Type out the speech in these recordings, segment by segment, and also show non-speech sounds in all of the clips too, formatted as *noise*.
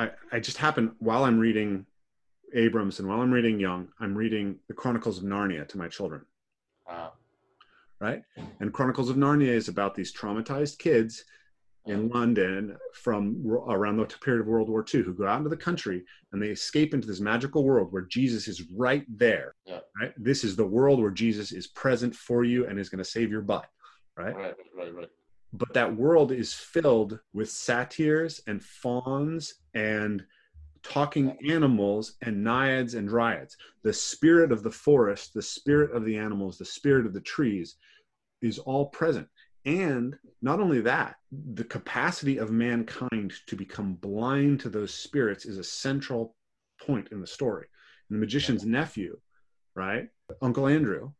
I, I just happen while I'm reading Abrams and while I'm reading Young, I'm reading the Chronicles of Narnia to my children. Uh, right? And Chronicles of Narnia is about these traumatized kids in London from around the period of World War II who go out into the country and they escape into this magical world where Jesus is right there. Yeah. Right? This is the world where Jesus is present for you and is going to save your butt. Right? right, right, right. But that world is filled with satyrs and fauns and talking animals and naiads and dryads. The spirit of the forest, the spirit of the animals, the spirit of the trees is all present. And not only that, the capacity of mankind to become blind to those spirits is a central point in the story. And the magician's nephew, right? Uncle Andrew,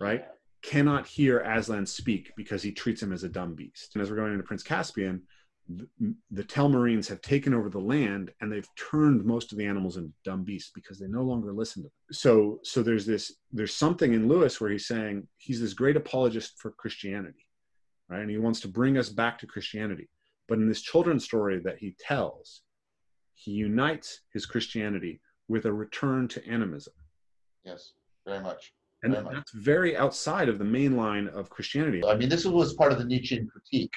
right? Cannot hear Aslan speak because he treats him as a dumb beast. And as we're going into Prince Caspian, the, the Telmarines have taken over the land and they've turned most of the animals into dumb beasts because they no longer listen to them. So, so there's this, there's something in Lewis where he's saying he's this great apologist for Christianity, right? And he wants to bring us back to Christianity. But in this children's story that he tells, he unites his Christianity with a return to animism. Yes, very much. And that's very outside of the main line of Christianity. I mean, this was part of the Nietzschean critique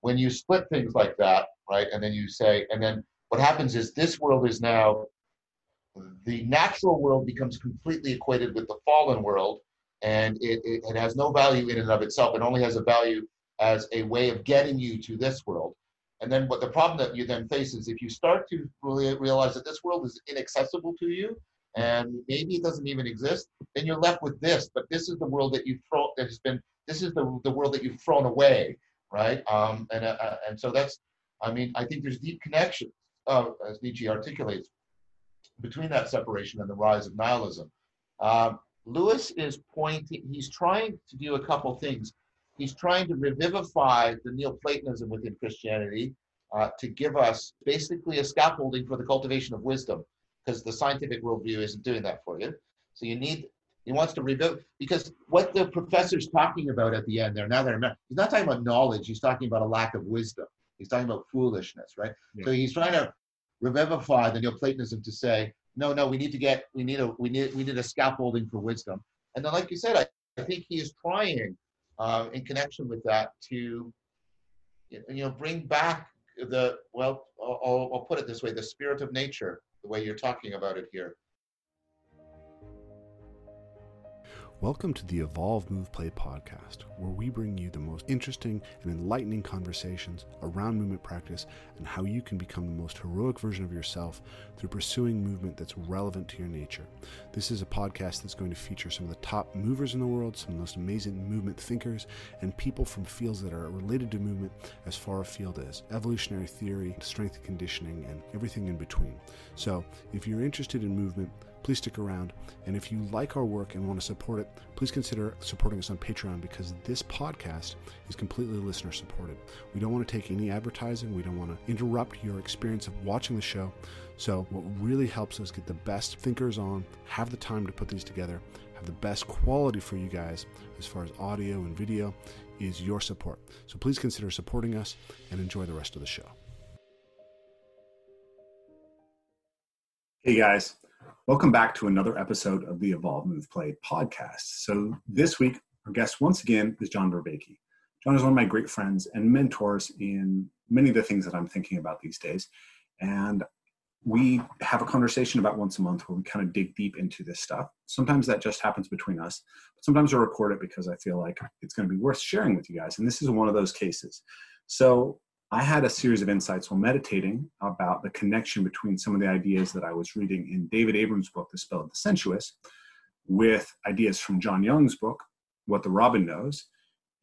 when you split things like that, right, and then you say, and then what happens is this world is now, the natural world becomes completely equated with the fallen world, and it, it, it has no value in and of itself. It only has a value as a way of getting you to this world. And then what the problem that you then face is if you start to really realize that this world is inaccessible to you, and maybe it doesn't even exist, then you're left with this. But this is the world that you've thrown that has been this is the, the world that you've thrown away right? Um, and uh, uh, and so that's, I mean, I think there's deep connection, uh, as Nietzsche articulates, between that separation and the rise of nihilism. Um, Lewis is pointing; he's trying to do a couple things. He's trying to revivify the Neoplatonism within Christianity uh, to give us basically a scaffolding for the cultivation of wisdom, because the scientific worldview isn't doing that for you. So you need he wants to rebuild because what the professor's talking about at the end there, now that I remember, he's not talking about knowledge, he's talking about a lack of wisdom. He's talking about foolishness, right? Yeah. So he's trying to revivify the Neoplatonism to say, no, no, we need to get, we need a, we need, we need a scaffolding for wisdom. And then, like you said, I, I think he is trying, uh, in connection with that, to, you know, bring back the, well, I'll, I'll put it this way, the spirit of nature, the way you're talking about it here. Welcome to the Evolve Move Play podcast, where we bring you the most interesting and enlightening conversations around movement practice and how you can become the most heroic version of yourself through pursuing movement that's relevant to your nature. This is a podcast that's going to feature some of the top movers in the world, some of the most amazing movement thinkers, and people from fields that are related to movement as far afield as evolutionary theory, strength and conditioning, and everything in between. So, if you're interested in movement, please stick around. And if you like our work and want to support it, please consider supporting us on Patreon because this podcast is completely listener supported. We don't want to take any advertising, we don't want to interrupt your experience of watching the show. So, what really helps us get the best thinkers on, have the time to put these together, have the best quality for you guys as far as audio and video is your support. So, please consider supporting us and enjoy the rest of the show. Hey guys. Welcome back to another episode of the Evolve Move Play podcast. So this week, our guest once again is John Vervaeke. John is one of my great friends and mentors in many of the things that I'm thinking about these days. And we have a conversation about once a month where we kind of dig deep into this stuff. Sometimes that just happens between us, but sometimes I record it because I feel like it's going to be worth sharing with you guys. And this is one of those cases. So I had a series of insights while meditating about the connection between some of the ideas that I was reading in David Abrams' book, The Spell of the Sensuous, with ideas from John Young's book, What the Robin Knows,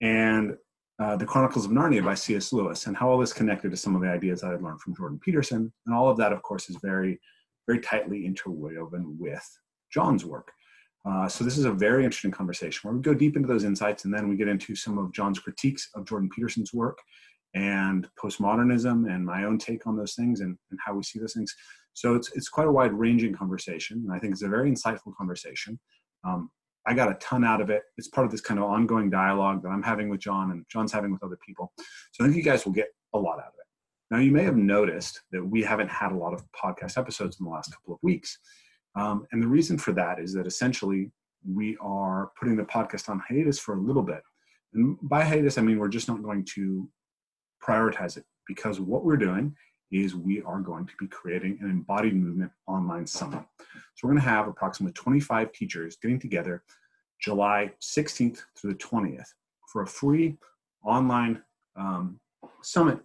and uh, The Chronicles of Narnia by C.S. Lewis, and how all this connected to some of the ideas I learned from Jordan Peterson. And all of that, of course, is very, very tightly interwoven with John's work. Uh, so this is a very interesting conversation where we go deep into those insights and then we get into some of John's critiques of Jordan Peterson's work and postmodernism and my own take on those things and, and how we see those things. So it's, it's quite a wide ranging conversation. And I think it's a very insightful conversation. Um, I got a ton out of it. It's part of this kind of ongoing dialogue that I'm having with John and John's having with other people. So I think you guys will get a lot out of it. Now, you may have noticed that we haven't had a lot of podcast episodes in the last couple of weeks. Um, and the reason for that is that essentially we are putting the podcast on hiatus for a little bit. And by hiatus, I mean we're just not going to prioritize it because what we're doing is we are going to be creating an embodied movement online summit. So we're going to have approximately 25 teachers getting together July 16th through the 20th for a free online um, summit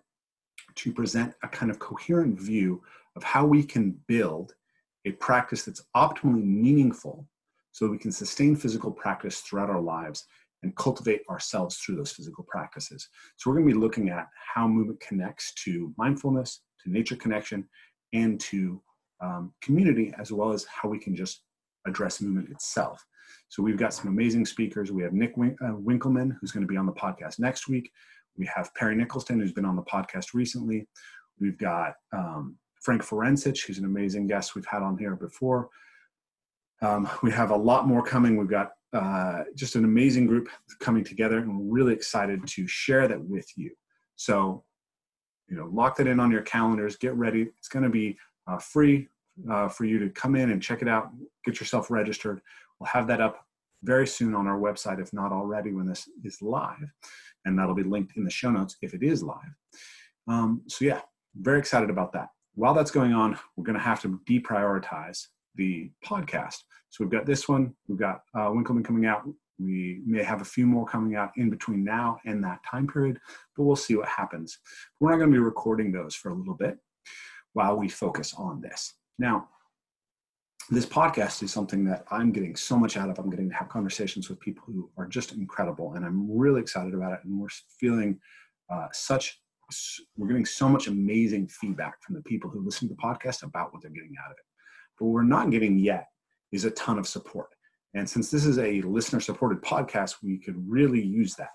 to present a kind of coherent view of how we can build a practice that's optimally meaningful so we can sustain physical practice throughout our lives and cultivate ourselves through those physical practices. So we're going to be looking at how movement connects to mindfulness, to nature connection, and to um, community, as well as how we can just address movement itself. So we've got some amazing speakers. We have Nick Win- uh, Winkelman, who's going to be on the podcast next week. We have Perry Nicholson, who's been on the podcast recently. We've got um, Frank Forencich, who's an amazing guest we've had on here before. Um, we have a lot more coming. We've got uh, just an amazing group coming together, and we're really excited to share that with you. So, you know, lock that in on your calendars. Get ready. It's going to be uh, free uh, for you to come in and check it out. Get yourself registered. We'll have that up very soon on our website, if not already, when this is live, and that'll be linked in the show notes if it is live. Um, so, yeah, very excited about that. While that's going on, we're going to have to deprioritize the podcast. So we've got this one, we've got uh, Winkelman coming out. We may have a few more coming out in between now and that time period, but we'll see what happens. We're not going to be recording those for a little bit while we focus on this. Now, this podcast is something that I'm getting so much out of. I'm getting to have conversations with people who are just incredible, and I'm really excited about it. And we're feeling uh, such, we're getting so much amazing feedback from the people who listen to the podcast about what they're getting out of it. But we're not getting yet is a ton of support. And since this is a listener supported podcast, we could really use that.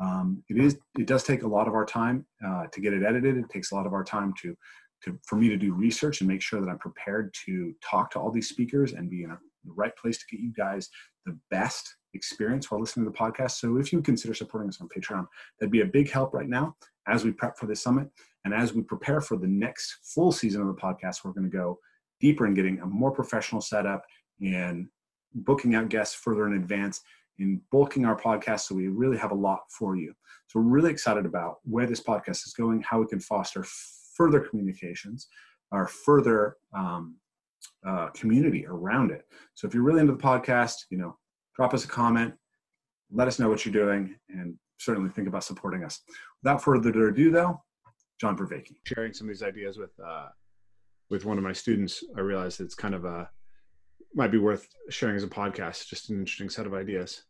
Um, it is it does take a lot of our time uh, to get it edited. It takes a lot of our time to to for me to do research and make sure that I'm prepared to talk to all these speakers and be in a, the right place to get you guys the best experience while listening to the podcast. So if you consider supporting us on Patreon, that'd be a big help right now as we prep for this summit and as we prepare for the next full season of the podcast. We're going to go deeper in getting a more professional setup and booking out guests further in advance in bulking our podcast so we really have a lot for you. So we're really excited about where this podcast is going, how we can foster further communications or further um, uh, community around it. So if you're really into the podcast, you know, drop us a comment, let us know what you're doing, and certainly think about supporting us. Without further ado, though, John Vervaeke. Sharing some of these ideas with uh, with one of my students, I realized it's kind of a might be worth sharing as a podcast. Just an interesting set of ideas.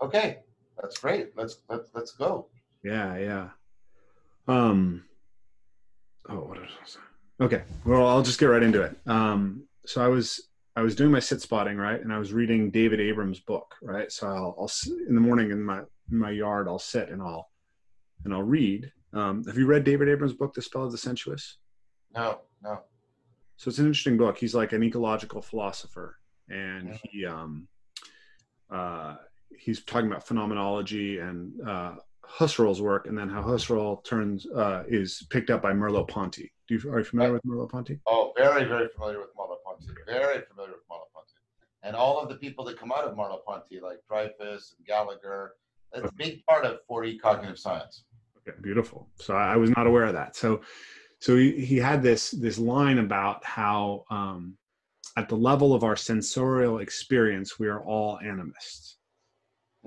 Okay, that's great. Let's let's let's go. Yeah, yeah. Um. Oh, what what is? Okay. Well, I'll just get right into it. Um. So I was I was doing my sit spotting right, and I was reading David Abrams' book right. So I'll, I'll in the morning in my in my yard I'll sit and I'll and I'll read. Um, have you read David Abrams' book, The Spell of the Sensuous? No, no. So it's an interesting book. He's like an ecological philosopher, and he um, uh, he's talking about phenomenology and uh, Husserl's work, and then how Husserl turns uh, is picked up by Merleau-Ponty. Do you are you familiar with Merleau-Ponty? Oh, very very familiar with Merleau-Ponty. Very familiar with Merleau-Ponty, and all of the people that come out of Merleau-Ponty, like Dreyfus and Gallagher. That's a big part of 4E cognitive science. Okay, beautiful. So I was not aware of that. So so he, he had this this line about how um, at the level of our sensorial experience we are all animists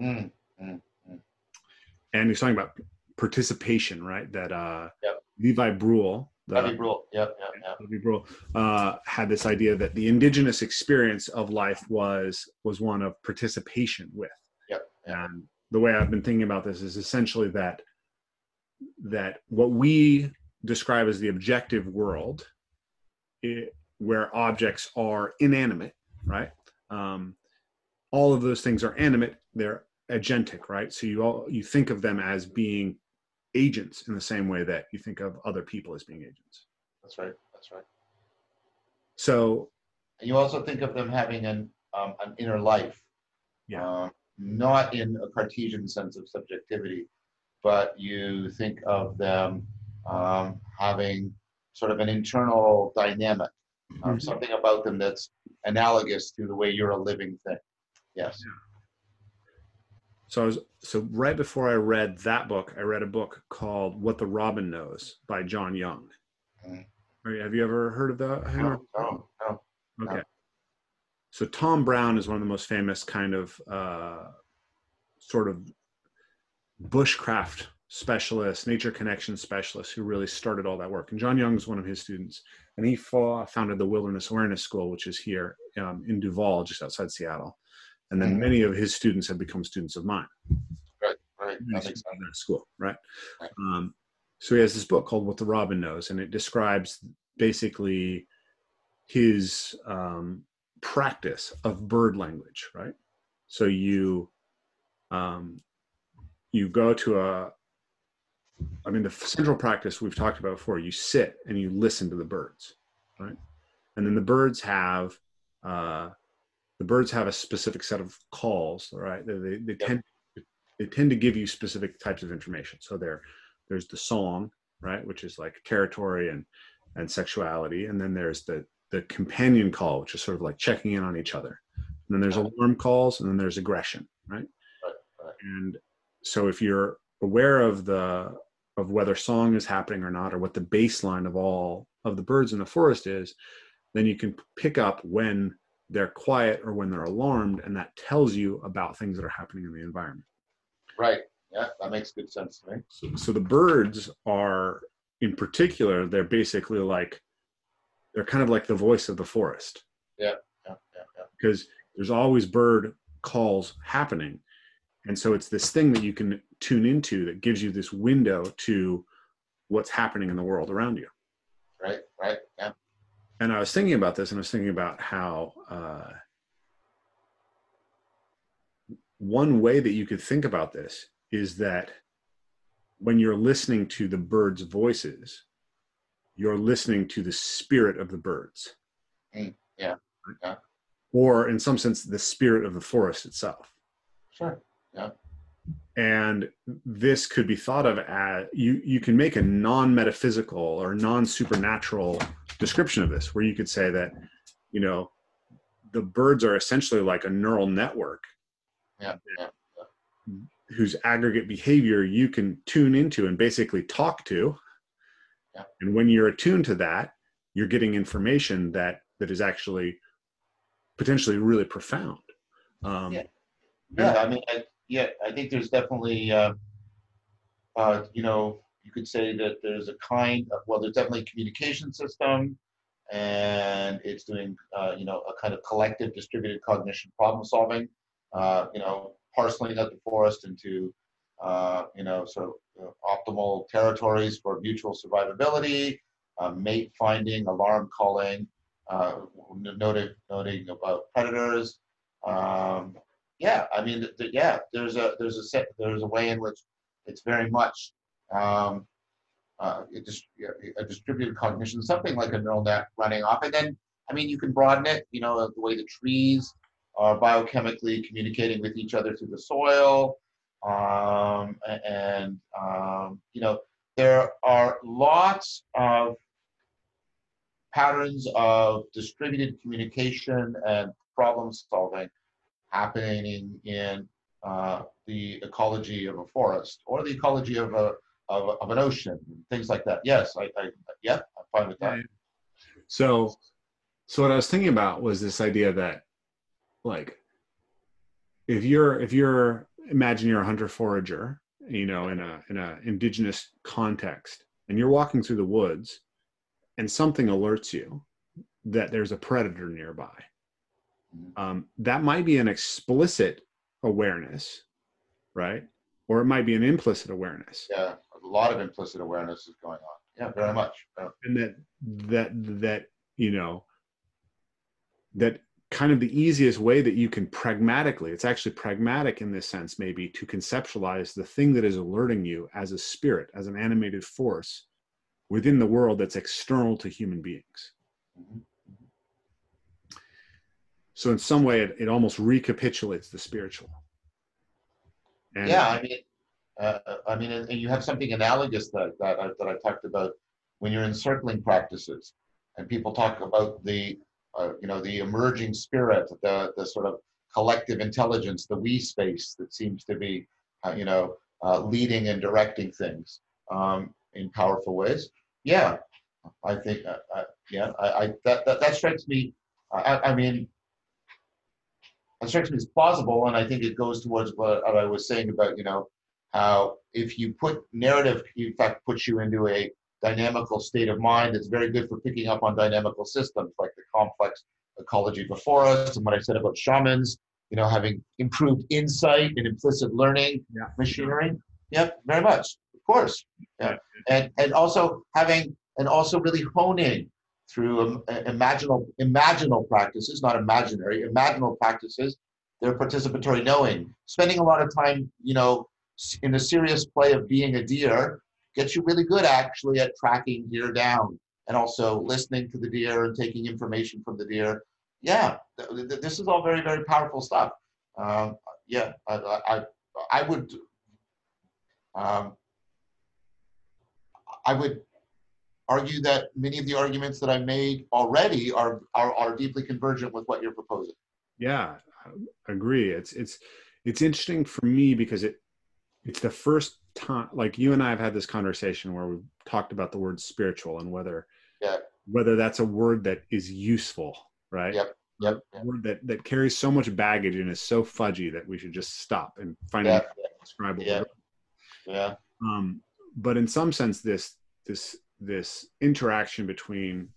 Mm, mm, mm. and he's talking about participation right that uh, Yep. Lévy-Bruhl the, Lévy-Bruhl. Yep, yep, yep. Lévy-Bruhl, uh, had this idea that the indigenous experience of life was was one of participation with Yep. yep. and the way i've been thinking about this is essentially that that what we describe as the objective world it, where objects are inanimate right um, all of those things are animate they're agentic right so you all you think of them as being agents in the same way that you think of other people as being agents That's right. That's right. so And you also think of them having an um, an inner life. Yeah. Uh, not in a Cartesian sense of subjectivity, but you think of them um, having sort of an internal dynamic, um, Mhm. something about them that's analogous to the way you're a living thing. Yes. So I was so right before I read that book, I read a book called What the Robin Knows by John Young. Mm. You- Have you ever heard of that? No, no, no. Okay. So Tom Brown is one of the most famous kind of uh, sort of bushcraft specialists, nature connection specialists who really started all that work. And John Young is one of his students, and he fa- founded the Wilderness Awareness School, which is here um, in Duvall, just outside Seattle. And then Mhm. many of his students have become students of mine. Right, right. That makes sense. school, right? Right. Um, so he has this book called What the Robin Knows, and it describes basically his um, practice of bird language, right? So you um, you go to a I mean, the central practice we've talked about before, you sit and you listen to the birds, right? And then the birds have, uh, the birds have a specific set of calls, right? They, they, they tend, they tend to give you specific types of information. So there, there's the song, right? Which is like territory and, and sexuality. And then there's the, the companion call, which is sort of like checking in on each other. And then there's alarm calls and then there's aggression, right? Right, right. And so if you're aware of the of whether song is happening or not or what the baseline of all of the birds in the forest is then you can pick up when they're quiet or when they're alarmed and that tells you about things that are happening in the environment Right. Yeah, that makes good sense to me. so, so the birds are in particular they're basically like they're kind of like the voice of the forest Yeah, yeah, yeah. because there's always bird calls happening and so it's this thing that you can tune into that gives you this window to what's happening in the world around you Right, right. Yeah. and i was thinking about this and i was thinking about how uh, one way that you could think about this is that when you're listening to the birds voices you're listening to the spirit of the birds Mm, yeah, yeah. or in some sense the spirit of the forest itself Sure. And this could be thought of as you you can make a non-metaphysical or non-supernatural description of this where you could say that you know the birds are essentially like a neural network. Yeah, yeah, whose aggregate behavior you can tune into and basically talk to. Yeah. and when you're attuned to that you're getting information that that is actually potentially really profound. Um, Yeah. Yeah, I mean, I, yeah, I think there's definitely, uh, uh, you know, you could say that there's a kind of, well, there's definitely a communication system, and it's doing, uh, you know, a kind of collective distributed cognition problem solving, uh, you know, parceling out the forest into, uh, you know, sort of uh, optimal territories for mutual survivability, mate finding, alarm calling, uh, noting, noting about predators. Um, yeah, I mean, th- th- yeah, there's a there's a set there's a way in which it's very much um, uh, yeah, a distributed cognition, something like a neural net running off, and then I mean, you can broaden it. You know, the way the trees are biochemically communicating with each other through the soil, um, and um, you know, there are lots of patterns of distributed communication and problem solving happening in uh, the ecology of a forest or the ecology of a of, of an ocean, things like that. Yes, I, I yeah, I'm fine with that. So, so what I was thinking about was this idea that, like, if you're if you're imagine you're a hunter forager, you know, in a in a indigenous context, and you're walking through the woods, and something alerts you that there's a predator nearby. Um, that might be an explicit awareness, right? Or it might be an implicit awareness. Yeah, a lot of implicit awareness is going on. Yeah, very much. Yeah. and that that that you know that kind of the easiest way that you can pragmatically it's actually pragmatic in this sense maybe to conceptualize the thing that is alerting you as a spirit as an animated force within the world that's external to human beings Mhm. So in some way it, it almost recapitulates the spiritual and yeah, I mean, Uh, I mean, and you have something analogous that that I, that I talked about when you're in circling practices, and people talk about the uh, you know the emerging spirit, the the sort of collective intelligence, the we space that seems to be uh, you know uh, leading and directing things um, in powerful ways. Yeah, I think uh, uh, yeah, I, I that, that that strikes me. I, I mean, strikes me as plausible, and I think it goes towards what I was saying about you know how if you put narrative, in fact, puts you into a dynamical state of mind. It's very good for picking up on dynamical systems like the complex ecology before us, and what I said about shamans. You know, having improved insight and implicit learning Yeah. machinery. Yep, very much. Of course. Yeah. And and also having and also really honing through uh, imaginal imaginal practices, not imaginary, imaginal practices, their participatory knowing. Spending a lot of time, you know, in the serious play of being a deer gets you really good actually at tracking deer down and also listening to the deer and taking information from the deer. Yeah, th- th- this is all very, very powerful stuff. Um, yeah, I, I- I would, um, I would argue that many of the arguments that I made already are, are, are deeply convergent with what you're proposing. Yeah, I agree. It's it's it's interesting for me because it it's the first time like you and I have had this conversation where we've talked about the word spiritual and whether Yeah. whether that's a word that is useful, right? Yep, Yep. Word that that carries so much baggage and is so fudgy that we should just stop and find a describable Yeah. Yeah. um, but in some sense this this this interaction between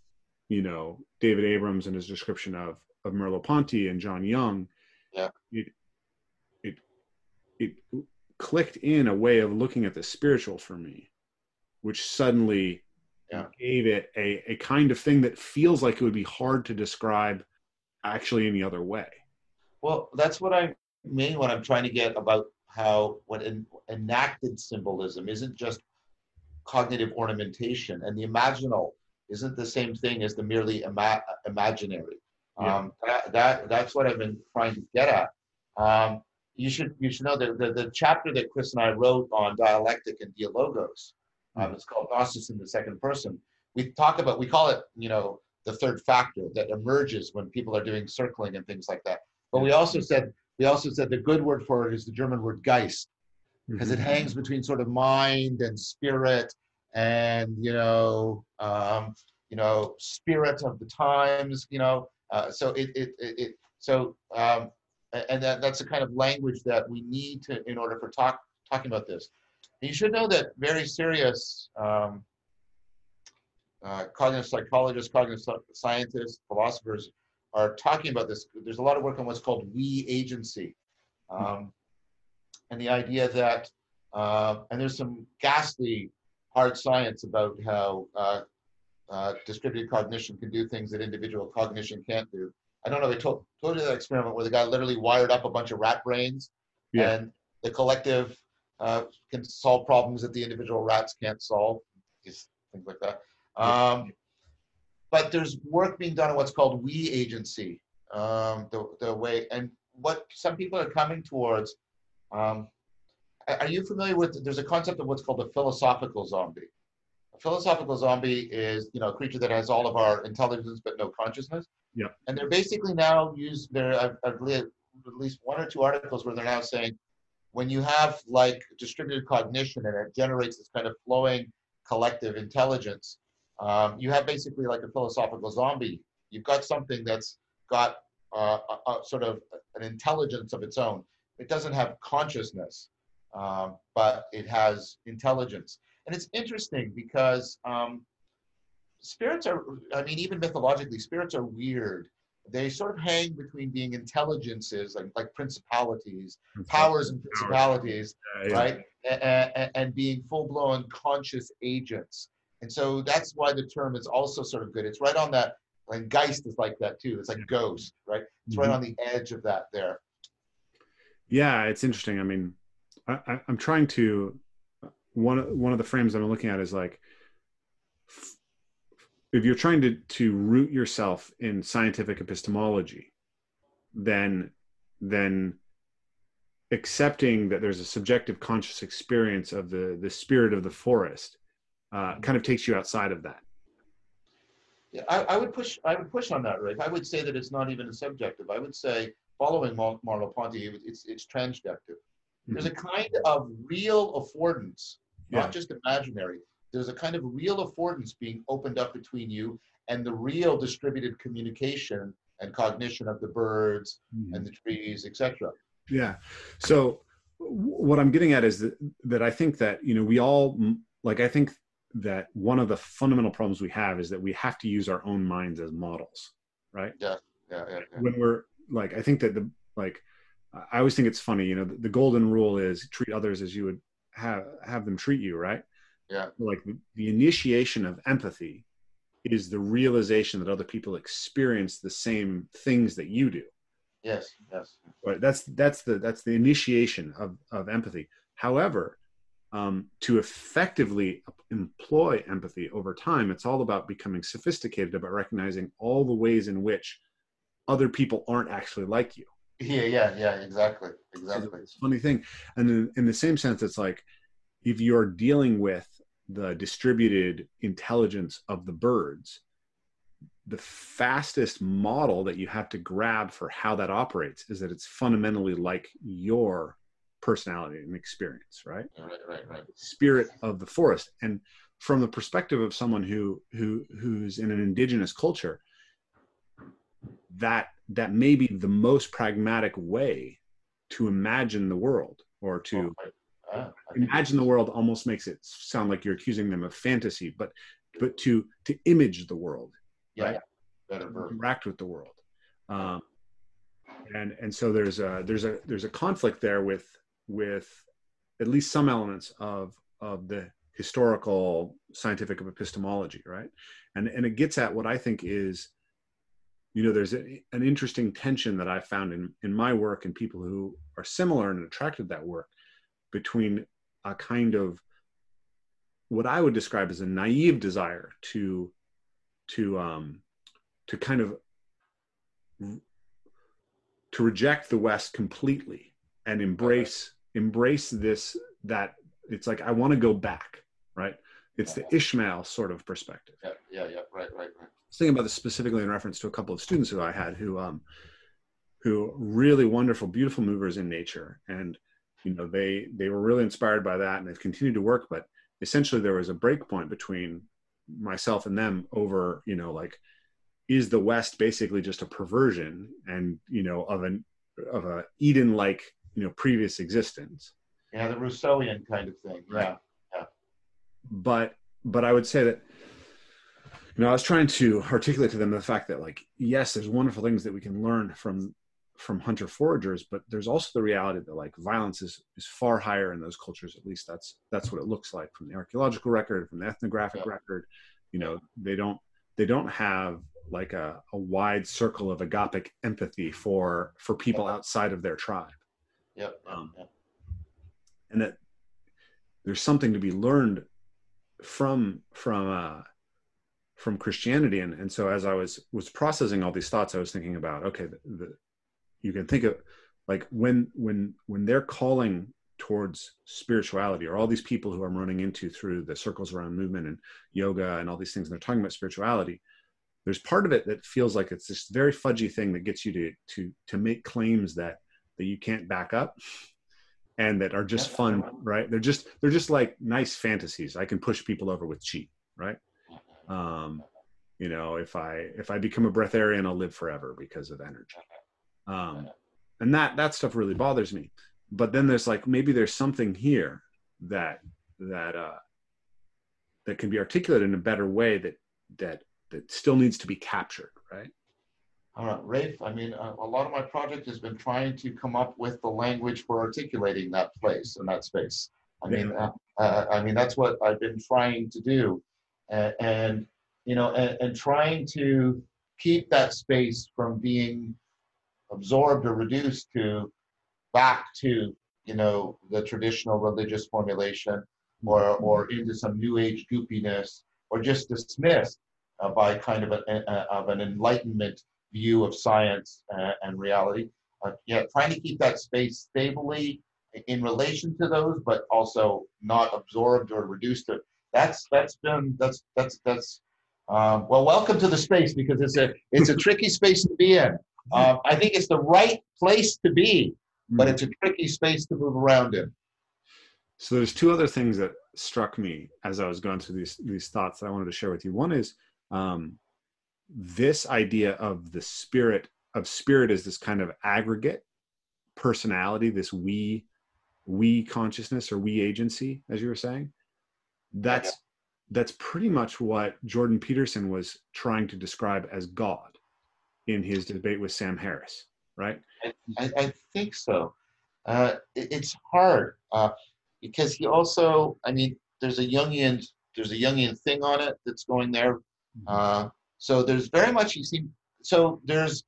you know david abrams and his description of of merleau-ponty and john young Yeah. it it it clicked in a way of looking at the spiritual for me which suddenly Yeah. gave it a, a kind of thing that feels like it would be hard to describe actually any other way Well, that's what I mean when I'm trying to get about how what en- enacted symbolism isn't just cognitive ornamentation, and the imaginal isn't the same thing as the merely ima- imaginary. Yeah. Um, that, that that's what I've been trying to get at. Um, you should you should know that the, the chapter that Chris and I wrote on dialectic and dialogos, um, it's called Gnosis in the second person. We talk about we call it you know the third factor that emerges when people are doing circling and things like that. But we also said we also said the good word for it is the German word Geist because it hangs between sort of mind and spirit and you know um, you know spirit of the times you know uh, so it it, it, it so um, and that, that's the kind of language that we need to in order for talk talking about this. And you should know that very serious um, uh, cognitive psychologists cognitive scientists philosophers are talking about this. There's a lot of work on what's called we agency. Um, and the idea that uh, and there's some ghastly hard science about how uh, uh, distributed cognition can do things that individual cognition can't do. I don't know. I told, told you that experiment where the guy literally wired up a bunch of rat brains, Yeah. and the collective uh, can solve problems that the individual rats can't solve. Just things like that. Um, but there's work being done on what's called we agency, um, the, the way, and what some people are coming towards. Um, are you familiar with? There's a concept of what's called a philosophical zombie. A philosophical zombie is, you know, a creature that has all of our intelligence but no consciousness. Yeah. And they're basically now used. There, I've, I've read at least one or two articles where they're now saying, when you have like distributed cognition and it generates this kind of flowing collective intelligence, um, you have basically like a philosophical zombie. You've got something that's got uh, a, a sort of an intelligence of its own. It doesn't have consciousness, um, but it has intelligence. And it's interesting because um, spirits are, I mean, even mythologically, spirits are weird. They sort of hang between being intelligences, like, like principalities, powers and principalities, Yeah, yeah. right? And, and being full blown conscious agents. And so that's why the term is also sort of good. It's right on that, like Geist is like that too. It's like ghost, right? It's right Mhm. on the edge of that there. Yeah, it's interesting. I mean, I, I'm trying to one one of the frames I'm looking at is like if you're trying to to root yourself in scientific epistemology, then then accepting that there's a subjective conscious experience of the the spirit of the forest uh, kind of takes you outside of that Yeah, I, I would push. I would push on that, right I would say that it's not even a subjective. I would say, following Mar- Merleau-Ponty, it's it's transjective. There's a kind of real affordance, Yeah. not just imaginary. There's a kind of real affordance being opened up between you and the real distributed communication and cognition of the birds and the trees, etc. Yeah. So w- what I'm getting at is that, that I think that, you know, we all mm, like, I think that one of the fundamental problems we have is that we have to use our own minds as models, right? Yeah, yeah, yeah. When we're like, I think that the, like, I always think it's funny, you know, the, the golden rule is treat others as you would have, have them treat you, right? Yeah. Like the, initiation of empathy is the realization that other people experience the same things that you do Yes, yes. right that's that's the that's the initiation of of empathy however um, to effectively employ empathy over time it's all about becoming sophisticated about recognizing all the ways in which other people aren't actually like you Yeah, yeah, yeah. Exactly, exactly. it's a funny thing and in, in the same sense it's like if you're dealing with the distributed intelligence of the birds the fastest model that you have to grab for how that operates is that it's fundamentally like your personality and experience right Right, right, right. spirit of the forest and from the perspective of someone who who who's in an indigenous culture that that may be the most pragmatic way to imagine the world or to I think imagine the world almost makes it sound like you're accusing them of fantasy but but to to image the world Yeah, right? yeah. Interact with the world um, and and so there's a there's a there's a conflict there with with at least some elements of of the historical scientific epistemology right and and it gets at what i think is you know there's a, an interesting tension that i found in in my work and people who are similar and attracted to that work between a kind of what i would describe as a naive desire to to um to kind of to reject the west completely and embrace embrace this that it's like i want to go back right it's the ishmael sort of perspective Yeah, yeah, yeah. Right, right, right. I was thinking about this specifically in reference to a couple of students who I had who um who really wonderful, beautiful movers in nature. And you know, they they were really inspired by that and they've continued to work, but essentially there was a break point between myself and them over, you know, like is the West basically just a perversion and you know of an of a Eden like, you know, previous existence. Yeah, the Rousseauian kind of thing. Yeah. But but I would say that you know I was trying to articulate to them the fact that like yes, there's wonderful things that we can learn from from hunter foragers, but there's also the reality that like violence is is far higher in those cultures. At least that's that's what it looks like from the archaeological record, from the ethnographic Yeah. record. You know, they don't they don't have like a, a wide circle of agapic empathy for for people outside of their tribe Yep. Um, yep. and that there's something to be learned from from uh from christianity. And and so as i was was processing all these thoughts i was thinking about okay the, the you can think of like when when when they're calling towards spirituality or all these people who i'm running into through the circles around movement and yoga and all these things and they're talking about spirituality there's part of it that feels like it's this very fudgy thing that gets you to to to make claims that that you can't back up and that are just fun right? They're just they're just like nice fantasies. I can push people over with chi right? Um you know if i if i become a breatharian i'll live forever because of energy. Um and that that stuff really bothers me. But then there's like maybe there's something here that that uh that can be articulated in a better way that that that still needs to be captured right All right, Rafe, I mean, a, a lot of my project has been trying to come up with the language for articulating that place and that space. I mean, uh, uh, I mean, that's what I've been trying to do. And, and you know, and, and trying to keep that space from being absorbed or reduced to back to, you know, the traditional religious formulation or, or into some new age goopiness or just dismissed uh, by kind of, a, a, of an enlightenment view of science uh, and reality. uh, yeah, trying to keep that space stably in relation to those, but also not absorbed or reduced to. That's that's been that's that's that's um, well, welcome to the space because it's a it's a tricky space to be in. *laughs* Uh, I think it's the right place to be, but it's a tricky space to move around in. So there's two other things that struck me as I was going through these these thoughts that I wanted to share with you. One is um, this idea of the spirit of spirit as this kind of aggregate personality, this we we consciousness or we agency, as you were saying. That's yeah. that's pretty much what Jordan Peterson was trying to describe as God in his debate with Sam Harris, right? I, I think so. Uh, it, it's hard uh, because he also, I mean, there's a Jungian there's a Jungian thing on it that's going there. Mm-hmm. Uh, so there's very much you see. So there's,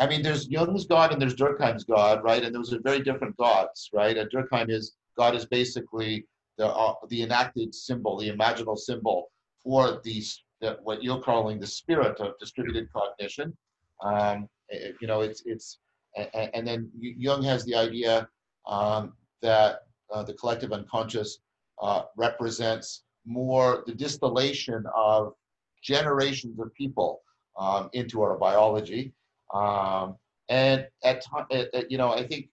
I mean, there's Jung's God and there's Durkheim's God, right? And those are very different gods, right? And Durkheim is God is basically the uh, the enacted symbol, the imaginal symbol for these what you're calling the spirit of distributed cognition. Um, it, you know, it's it's and, and then Jung has the idea um, that uh, the collective unconscious uh, represents more the distillation of generations of people um, into our biology. Um, and at, at, you know, I think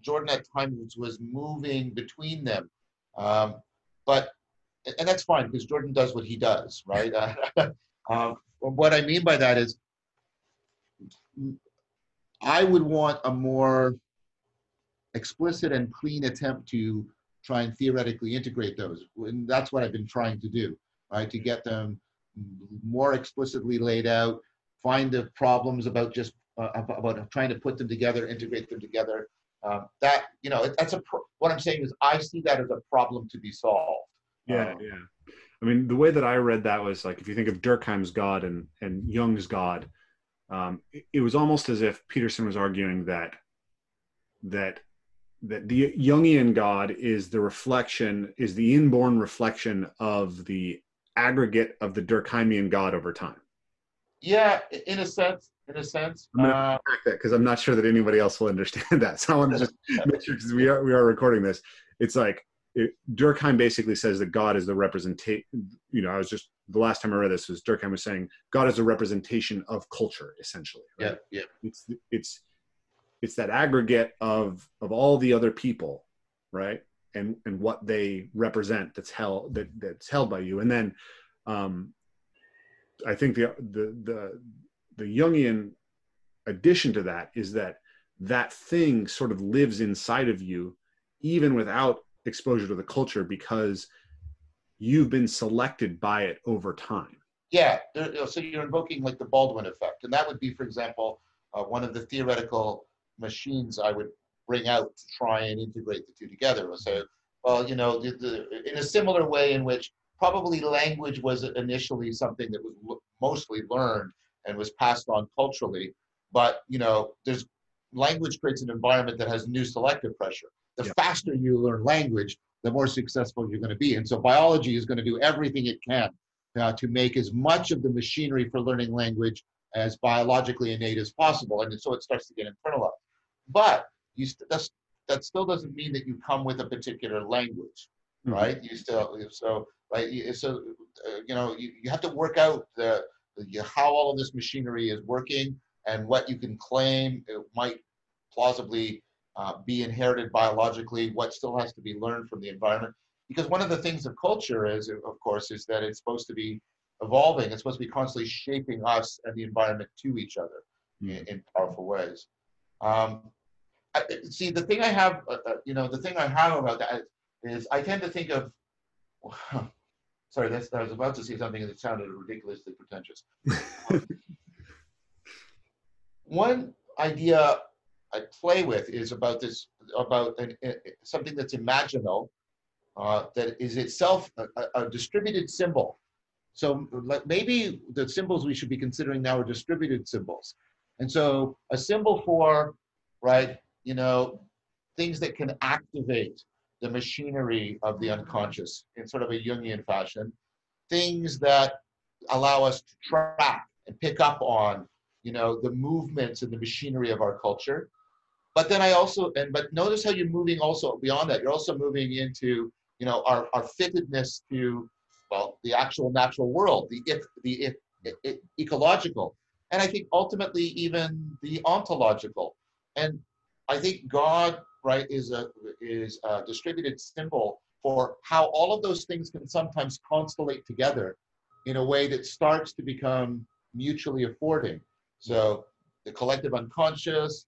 Jordan at times was moving between them. Um, but, and that's fine because Jordan does what he does, right? *laughs* *laughs* um, what I mean by that is I would want a more explicit and clean attempt to try and theoretically integrate those. And that's what I've been trying to do, right? To get them more explicitly laid out, find the problems about just uh, about trying to put them together, integrate them together. Um, that you know, that's a pro- what I'm saying is I see that as a problem to be solved. Yeah, um, yeah. I mean, the way that I read that was like if you think of Durkheim's God and and Jung's God, um, it, it was almost as if Peterson was arguing that that that the Jungian God is the reflection, is the inborn reflection of the aggregate of the Durkheimian God over time. Yeah, in a sense, in a sense. I'm uh, that because I'm not sure that anybody else will understand *laughs* that. So I want to just *laughs* make sure because we are we are recording this. It's like it, Durkheim basically says that God is the representation. You know, I was just the last time I read this was Durkheim was saying God is a representation of culture, essentially. Right? Yeah, yeah. It's it's it's that aggregate of of all the other people right and and what they represent that's held that that's held by you. And then um i think the the the the jungian addition to that is that that thing sort of lives inside of you even without exposure to the culture because you've been selected by it over time. Yeah so you're invoking like the baldwin effect. And that would be for example uh, one of the theoretical machines I would bring out to try and integrate the two together. So, well, you know, the, the, in a similar way in which probably language was initially something that was mostly learned and was passed on culturally, but you know, there's language creates an environment that has new selective pressure. The yeah. faster you learn language, the more successful you're going to be. And so biology is going to do everything it can uh, to make as much of the machinery for learning language as biologically innate as possible. And so it starts to get internalized. But you st- that still doesn't mean that you come with a particular language, mm-hmm. right? You still so right. So uh, you know you, you have to work out the, the how all of this machinery is working and what you can claim it might plausibly uh, be inherited biologically. What still has to be learned from the environment. Because one of the things of culture is, of course, is that it's supposed to be evolving. It's supposed to be constantly shaping us and the environment to each other mm-hmm. in, in powerful ways. Um, see the thing I have, uh, uh, you know, the thing I have about that is I tend to think of. *laughs* sorry, that's, I was about to say something that sounded ridiculously pretentious. *laughs* One idea I play with is about this about an, uh, something that's imaginal, uh, that is itself a, a, distributed symbol. So like maybe the symbols we should be considering now are distributed symbols. And so a symbol for, right, you know, things that can activate the machinery of the unconscious in sort of a Jungian fashion, things that allow us to track and pick up on, you know, the movements and the machinery of our culture. But then I also, and but notice how you're moving also beyond that. You're also moving into, you know, our, our fittedness to, well, the actual natural world, the if the if ecological, and I think ultimately even the ontological. And I think God, right, is a is a distributed symbol for how all of those things can sometimes constellate together in a way that starts to become mutually affording. So the collective unconscious,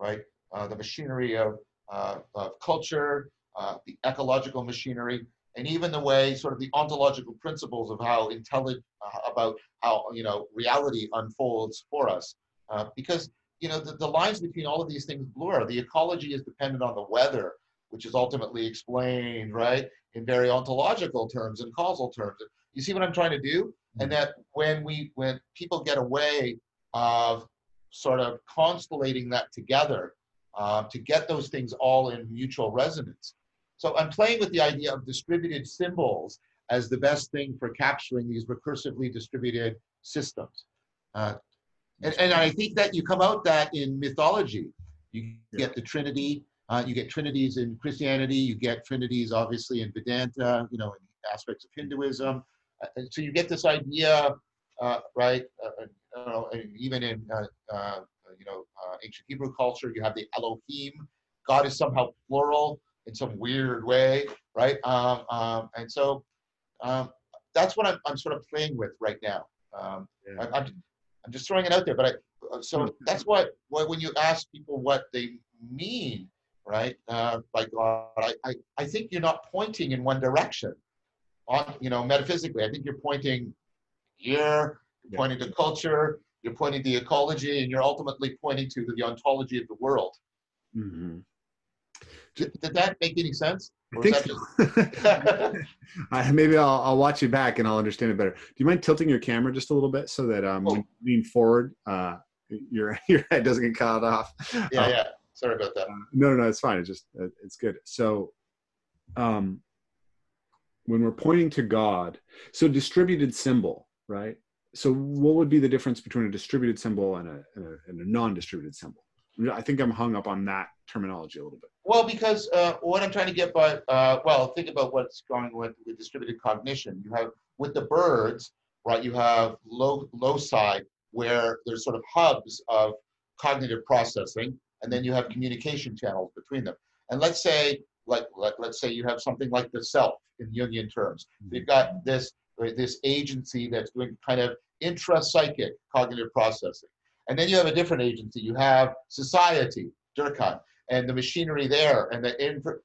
right, uh, the machinery of, uh, of culture, uh, the ecological machinery, and even the way sort of the ontological principles of how intelligent uh, about how you know reality unfolds for us uh, because you know the, the lines between all of these things blur. The ecology is dependent on the weather which is ultimately explained right in very ontological terms and causal terms. You see what i'm trying to do? And that when we when people get away of sort of constellating that together uh, to get those things all in mutual resonance. So I'm playing with the idea of distributed symbols as the best thing for capturing these recursively distributed systems. Uh, and, and, I think that you come out that in mythology. You get the Trinity, uh, you get Trinities in Christianity, you get Trinities obviously in Vedanta, you know, in aspects of Hinduism. Uh, so you get this idea, uh, right? Uh, even in, uh, you know, ancient Hebrew culture, you have the Elohim. God is somehow plural in some weird way, right? Um, um, and so um, that's what I'm, I'm sort of playing with right now. Um, yeah. I, I'm, I'm just throwing it out there, but I, uh, so that's what, when you ask people what they mean, right, uh, by God, I, I, I think you're not pointing in one direction. On you know, metaphysically, I think you're pointing here, you're pointing to culture, you're pointing to ecology, and you're ultimately pointing to the ontology of the world. Mm-hmm. Did, did that make any sense? I think so. I, maybe I'll, I'll watch you back and I'll understand it better. Do you mind tilting your camera just a little bit so that um, oh. when you lean forward, uh, your *laughs* your head doesn't get cut off? Yeah, uh, yeah. Sorry about that. Uh, no, no, no, it's fine. It's just uh, it's good. So, um, when we're pointing to God, so distributed symbol, right? So, what would be the difference between a distributed symbol and a, and a, and a non-distributed symbol? I think I'm hung up on that terminology a little bit. Well, because uh, what I'm trying to get by, uh, well, think about what's going with, with distributed cognition. You have, with the birds, right, you have low, loci where there's sort of hubs of cognitive processing, and then you have communication channels between them. And let's say, like, let, let's say you have something like the self in Jungian terms. Mm-hmm. You've got this, this agency that's doing kind of intra-psychic cognitive processing. And then you have a different agency. You have society, Durkheim, and the machinery there, and the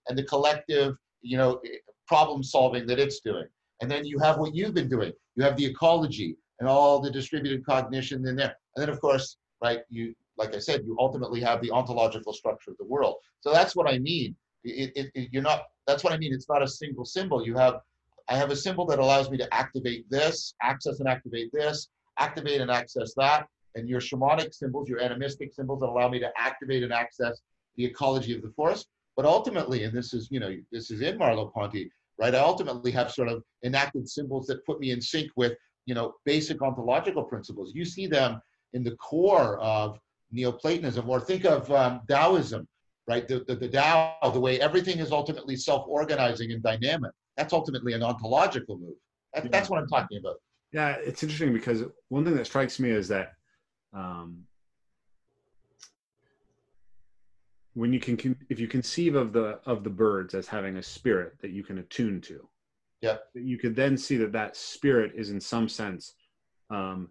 and the collective, you know, problem solving that it's doing. And then you have what you've been doing. You have the ecology and all the distributed cognition in there. And then, of course, right, you like I said, you ultimately have the ontological structure of the world. So that's what I mean. It, it, it, you're not. That's what I mean. It's not a single symbol. You have. I have a symbol that allows me to activate this, access and activate this, activate and access that, and your shamanic symbols, your animistic symbols that allow me to activate and access the ecology of the forest. But ultimately, and this is, you know, this is in Merleau-Ponty, right? I ultimately have sort of enacted symbols that put me in sync with, you know, basic ontological principles. You see them in the core of Neoplatonism, or think of um, Taoism, right? The, the, the Tao, the way everything is ultimately self-organizing and dynamic. That's ultimately an ontological move. That, yeah. That's what I'm talking about. Yeah, it's interesting because one thing that strikes me is that um, when you can if you conceive of the of the birds as having a spirit that you can attune to. Yeah you could then see that that spirit is in some sense um,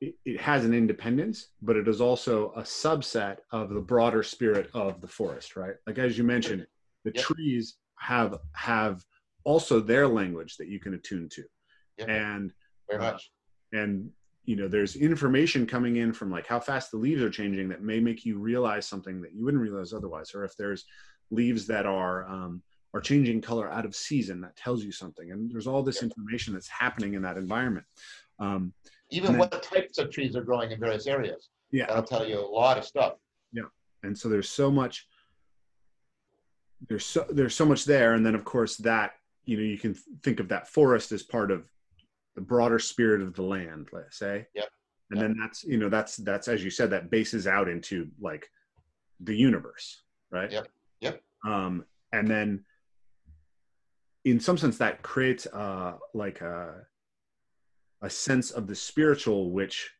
it, it, has an independence but it is also a subset of the broader spirit of the forest right? Like as you mentioned the yep. trees have have also their language that you can attune to. Yep. and very much. uh, and you know there's information coming in from like how fast the leaves are changing that may make you realize something that you wouldn't realize otherwise or if there's leaves that are um, are changing color out of season that tells you something. And there's all this information that's happening in that environment. Um, even then, what types of trees are growing in various areas yeah. that'll tell you a lot of stuff. Yeah. And so there's so much there's so there's so much there. And then of course that you know you can think of that forest as part of the broader spirit of the land, let's say. Yep. and then that's you know that's that's as you said that bases out into like the universe right Yep. Yep. um and then in some sense that creates uh like a a sense of the spiritual which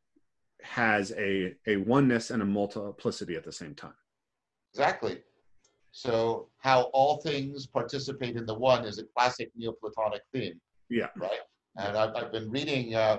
has a a oneness and a multiplicity at the same time Exactly. So how all things participate in the one is a classic Neoplatonic theme. Yeah. Right. And I've, I've been reading uh,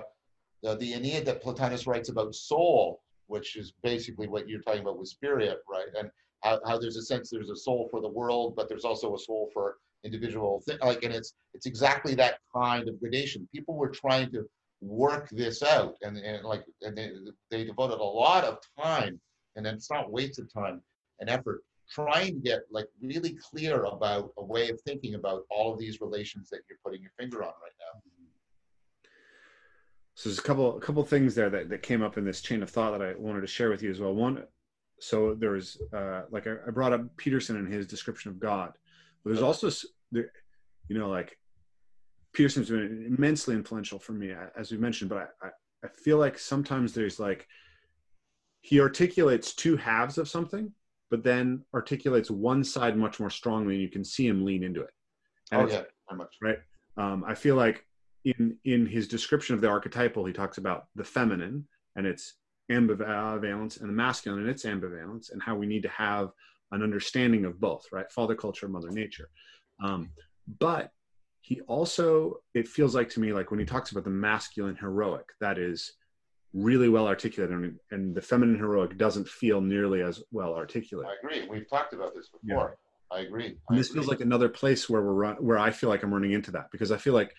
the, the Ennead that Plotinus writes about soul, which is basically what you're talking about with spirit, right? And how, how there's a sense there's a soul for the world, but there's also a soul for individual thing. Like, and it's it's exactly that kind of gradation. People were trying to work this out, and, and like and they, they devoted a lot of time, and it's not wasted time and effort trying to get like really clear about a way of thinking about all of these relations that you're putting your finger on right now. So there's a couple a couple things there that, that came up in this chain of thought that i wanted to share with you as well. One so there's uh like I, I brought up peterson and his description of god but there's also there you know like peterson's been immensely influential for me as we mentioned but I, I i feel like sometimes there's like he articulates two halves of something but then articulates one side much more strongly and you can see him lean into it. And oh yeah, much. um, I feel like in in his description of the archetypal, he talks about the feminine and its ambivalence and the masculine and its ambivalence, and how we need to have an understanding of both, right? Father culture, mother nature. Um, but he also, it feels like to me, like when he talks about the masculine heroic, that is really well articulated, and, and the feminine heroic doesn't feel nearly as well articulated. I agree. We've talked about this before. I agree. I And this agree. feels like another place where we're run, where I feel like I'm running into that because I feel like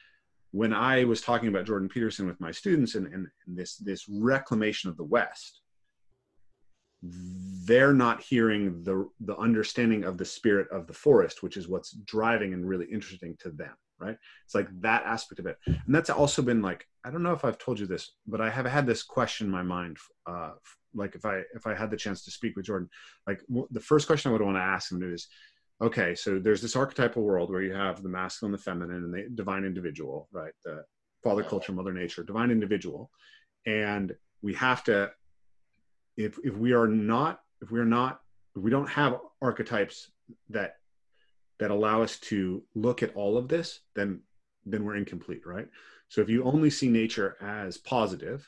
when I was talking about Jordan Peterson with my students and, and, this this reclamation of the West, they're not hearing the the understanding of the spirit of the forest, which is what's driving and really interesting to them. Right? It's like that aspect of it, and that's also been like I don't know if I've told you this, but I have had this question in my mind. Uh, like if I if I had the chance to speak with Jordan, like the first question I would want to ask him is, okay, so there's this archetypal world where you have the masculine, the feminine, and the divine individual, right? The father culture, mother nature, divine individual, and we have to, if if we are not, if we are not, if we don't have archetypes that that allow us to look at all of this, then then we're incomplete, right? So if you only see nature as positive,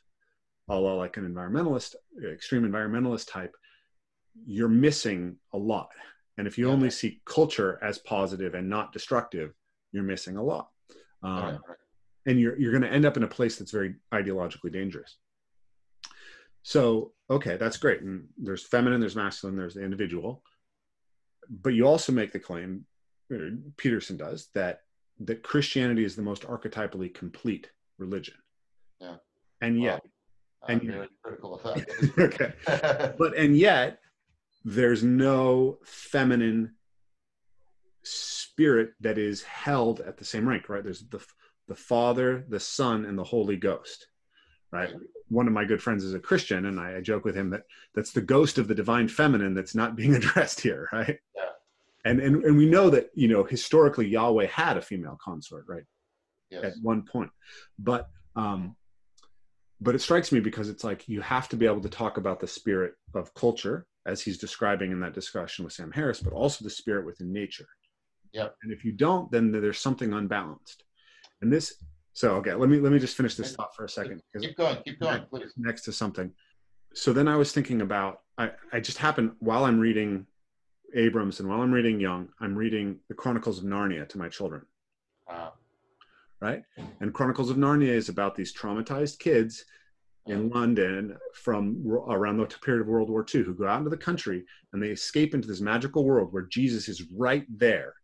a la like an environmentalist, extreme environmentalist type, you're missing a lot. And if you Yeah. only see culture as positive and not destructive, you're missing a lot. Um, right, and you're you're going to end up in a place that's very ideologically dangerous. So, okay, that's great. And there's feminine, there's masculine, there's the individual. But you also make the claim, uh, Peterson does, that that Christianity is the most archetypally complete religion. Yeah. And yet, I'm and- very critical of that. *laughs* okay, *laughs* but and yet, there's no feminine spirit that is held at the same rank, right? There's the the Father, the Son, and the Holy Ghost, right? One of my good friends is a Christian, and I, I joke with him that that's the ghost of the divine feminine that's not being *laughs* addressed here, right? Yeah. And and and we know that you know historically Yahweh had a female consort, right? yes. at one point but um but it strikes me because it's like you have to be able to talk about the spirit of culture as he's describing in that discussion with sam harris but also the spirit within nature Yep. and if you don't then there's something unbalanced and this so okay let me let me just finish this thought for a second Keep going. Keep going, please. next to something. So then I was thinking about I, I just happened while I'm reading Abrams and while I'm reading Jung, I'm reading the Chronicles of Narnia to my children, Uh, right? And Chronicles of Narnia is about these traumatized kids in London from around the period of World War II who go out into the country and they escape into this magical world where Jesus is right there.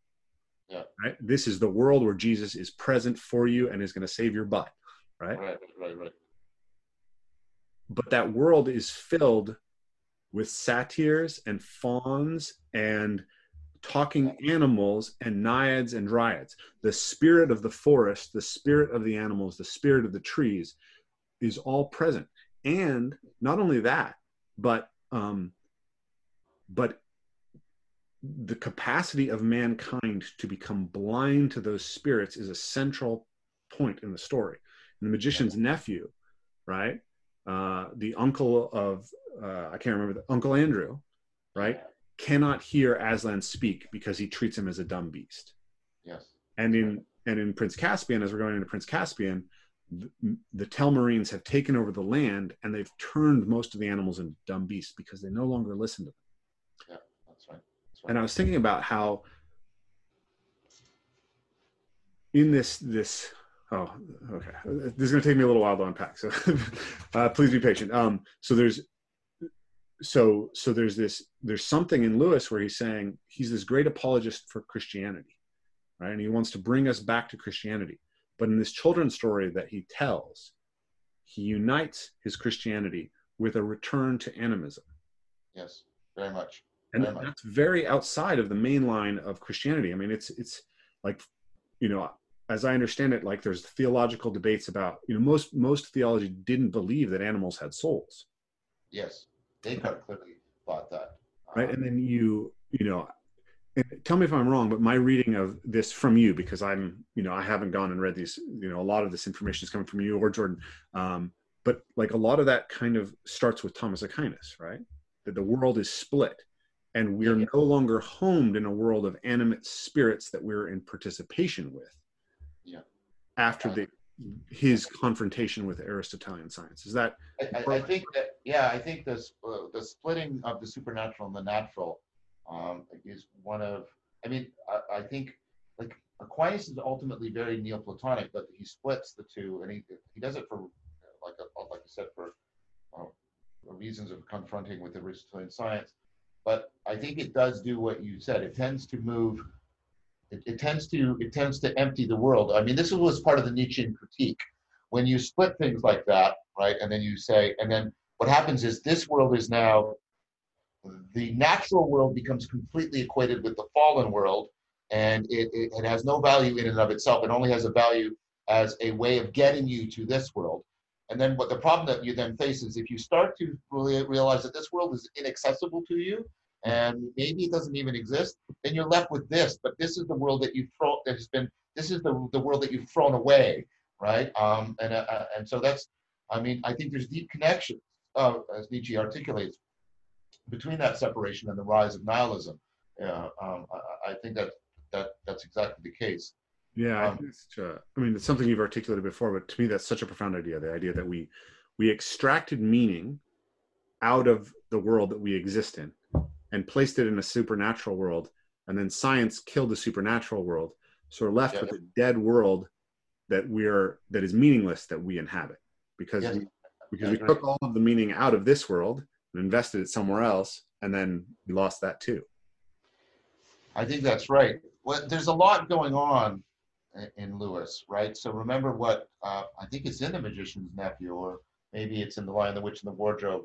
Yeah. Right? This is the world where Jesus is present for you and is going to save your butt, right? right, right, right. but that world is filled with satyrs and fauns and talking animals and naiads and dryads. The spirit of the forest, the spirit of the animals, the spirit of the trees is all present. And not only that, but um, but the capacity of mankind to become blind to those spirits is a central point in the story. And the magician's nephew, right? uh, the uncle of uh, I can't remember the Uncle Andrew, right? Cannot hear Aslan speak because he treats him as a dumb beast. Yes. And in and in Prince Caspian, as we're going into Prince Caspian, the, the Telmarines have taken over the land and they've turned most of the animals into dumb beasts because they no longer listen to them. Yeah, that's right. That's right. And I was thinking about how in this this oh okay this is going to take me a little while to unpack so *laughs* uh, please be patient um so there's so so there's this there's something in lewis where he's saying he's this great apologist for christianity right and he wants to bring us back to christianity but in this children's story that he tells he unites his christianity with a return to animism yes, very much. and much. that's very outside of the main line of christianity i mean it's it's like you know as i understand it like there's theological debates about you know most most theology didn't believe that animals had souls Yes, Descartes clearly thought that. right Um, and then you you know tell me if i'm wrong but my reading of this from you because i'm you know i haven't gone and read these you know a lot of this information is coming from you or jordan um, but like a lot of that kind of starts with thomas aquinas right that the world is split and we're Yeah. no longer homed in a world of animate spirits that we're in participation with Yeah. after the his confrontation with aristotelian science is that I, I, I think that yeah, I think this uh, the splitting of the supernatural and the natural um, is one of. I mean, I, I think like Aquinas is ultimately very Neoplatonic, but he splits the two, and he he does it for like a, like I said for uh, reasons of confronting with Aristotelian science. But I think it does do what you said. It tends to move. It, it tends to it tends to empty the world. I mean, this was part of the Nietzschean critique. When you split things like that, right, and then you say, and then what happens is this world is now the natural world becomes completely equated with the fallen world and it, it, it has no value in and of itself. It only has a value as a way of getting you to this world. And then what the problem that you then face is if you start to really realize that this world is inaccessible to you and maybe it doesn't even exist then you're left with this but this is the world that you've thrown that has been this is the, the world that you've thrown away right? Um, and uh, and so that's i mean i think there's deep connections uh, as nietzsche articulates between that separation and the rise of nihilism. Yeah, um, I, I think that that that's exactly the case. Yeah, I, Um, think it's such a, I mean, it's something you've articulated before, but to me, that's such a profound idea. The idea that we we extracted meaning out of the world that we exist in and placed it in a supernatural world, and then science killed the supernatural world, so we're left Yeah. with a dead world that we're that is meaningless that we inhabit because we, because we took all of the meaning out of this world and invested it somewhere else, and then we lost that too. I think that's right. Well, there's a lot going on in Lewis, right? So remember what uh, I think it's in the Magician's Nephew, or maybe it's in the Lion, the Witch, and the Wardrobe.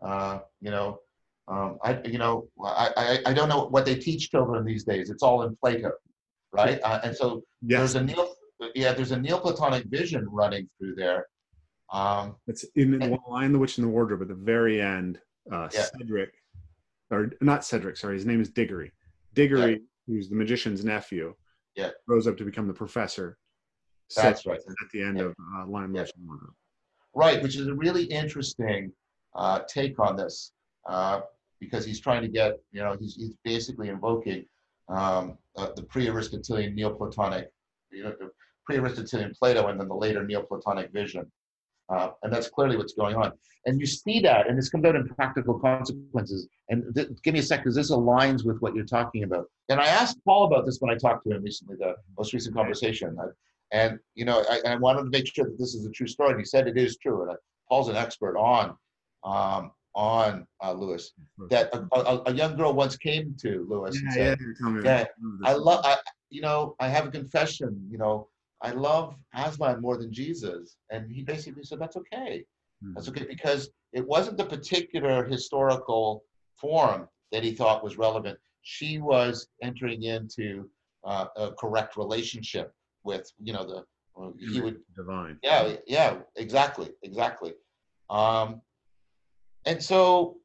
Uh, you know, um, I you know I, I I don't know what they teach children these days. It's all in Plato, right? Uh, and so Yes, there's a neo yeah there's a Neoplatonic vision running through there. Um, It's in the Lion, the Witch, and the Wardrobe at the very end. Uh, Yeah. Cedric, or not Cedric, sorry, his name is Diggory. Diggory, who's the magician's nephew, Yeah. grows up to become the professor. That's right. At the end Yeah. of uh, Lion, the Yeah. Witch, and the Wardrobe. Right, which is a really interesting uh, take on this uh, because he's trying to get, you know, he's, he's basically invoking um, uh, the pre-Aristotelian Neoplatonic, you know, the pre-Aristotelian Plato and then the later Neoplatonic vision. Uh, and that's clearly what's going on. And you see that, and this comes out in practical consequences. And th- give me a sec, because this aligns with what you're talking about. And I asked Paul about this when I talked to him recently, the most recent conversation. I, and you know, I, I wanted to make sure that this is a true story. And he said it is true. And I, Paul's an expert on um, on uh, Lewis. That a, a, a young girl once came to Lewis and said, yeah, tell me Yeah, that. I love, I, you know, I have a confession, you know, I love Aslan more than Jesus. And he basically said, that's okay. That's okay because it wasn't the particular historical form that he thought was relevant. She was entering into uh, a correct relationship with, you know, the, well, he would, divine. yeah, yeah, exactly, exactly. Um, and so,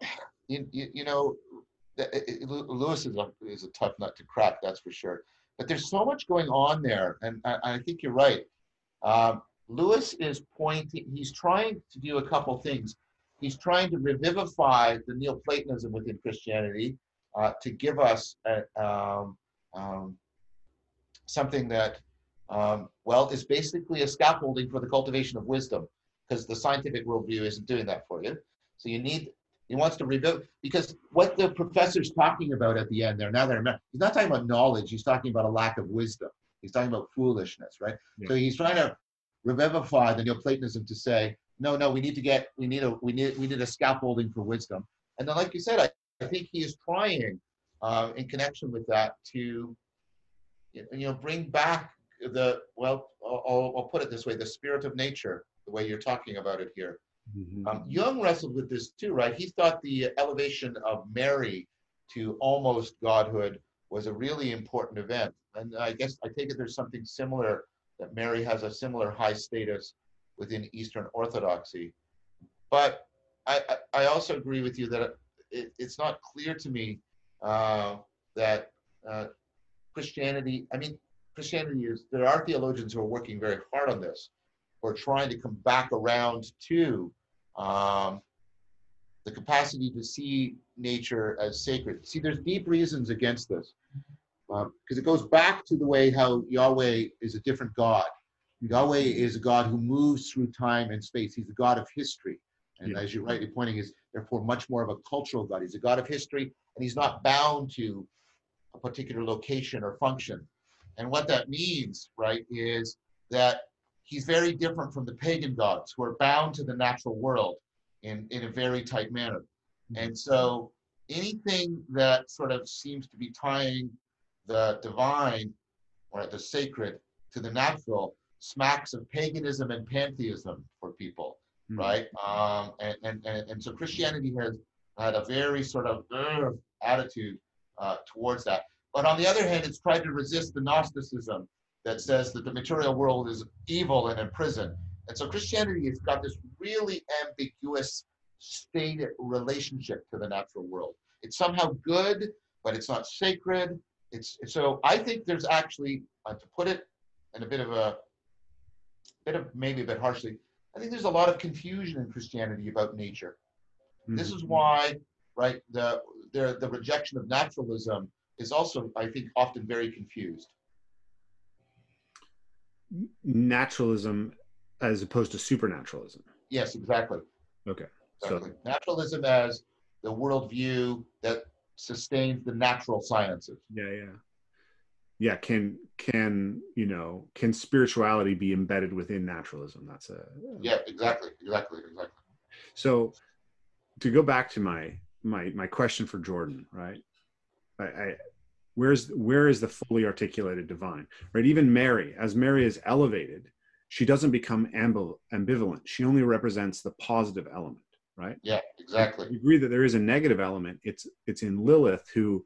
*sighs* you, you, you know, the- it- it- Lew- Lewis is a, is a tough nut to crack, that's for sure. But there's so much going on there, and I, I think you're right. Um, Lewis is pointing, he's trying to do a couple things. He's trying to revivify the Neoplatonism within Christianity uh, to give us a, um, um, something that, um, well, is basically a scaffolding for the cultivation of wisdom, because the scientific worldview isn't doing that for you. So you need, he wants to rebuild, because what the professor's talking about at the end there, now that I remember, he's not talking about knowledge, he's talking about a lack of wisdom. He's talking about foolishness, right? Yeah. So he's trying to revivify the Neoplatonism to say, no, no, we need to get, we need a, we need, we need a scaffolding for wisdom. And then, like you said, I, I think he is trying, uh, in connection with that, to, you know, bring back the, well, I'll, I'll put it this way, the spirit of nature, the way you're talking about it here. Mhm. Um, Jung wrestled with this too, right? He thought the elevation of Mary to almost godhood was a really important event. And I guess I take it there's something similar that Mary has a similar high status within Eastern Orthodoxy. But I, I, also agree with you that it, it's not clear to me uh, that uh, Christianity, I mean, Christianity is, there are theologians who are working very hard on this, are trying to come back around to um, the capacity to see nature as sacred. See, there's deep reasons against this because it goes back to the way how Yahweh is a different God. Yahweh is a God who moves through time and space. He's a God of history. And Yeah. as you're rightly pointing, is therefore much more of a cultural God. He's a God of history, and he's not bound to a particular location or function. And what that means, right, is that he's very different from the pagan gods who are bound to the natural world in, in a very tight manner. And so anything that sort of seems to be tying the divine or the sacred to the natural smacks of paganism and pantheism for people, Mhm. right? Um, and, and, and, and so Christianity has had a very sort of "Ugh," attitude uh, towards that. But on the other hand, it's tried to resist the Gnosticism that says that the material world is evil and in prison. And so Christianity has got this really ambiguous stated relationship to the natural world. It's somehow good, but it's not sacred. It's so I think there's actually, uh, to put it in a bit of a bit of maybe a bit harshly, I think there's a lot of confusion in Christianity about nature. This Mhm. is why, right, the, the the rejection of naturalism is also, I think, often very confused. Naturalism as opposed to supernaturalism. Yes, exactly. Okay. So Exactly. Naturalism as the worldview that sustains the natural sciences. yeah, yeah. Yeah, can can you know can spirituality be embedded within naturalism? That's a Yeah, exactly, exactly, exactly. So to go back to my my my question for Jordan, right? I, I where's where is the fully articulated divine? Right? Even Mary, as Mary is elevated, she doesn't become ambival- ambivalent. She only represents the positive element, right? Yeah, exactly. You agree that there is a negative element. It's it's in Lilith who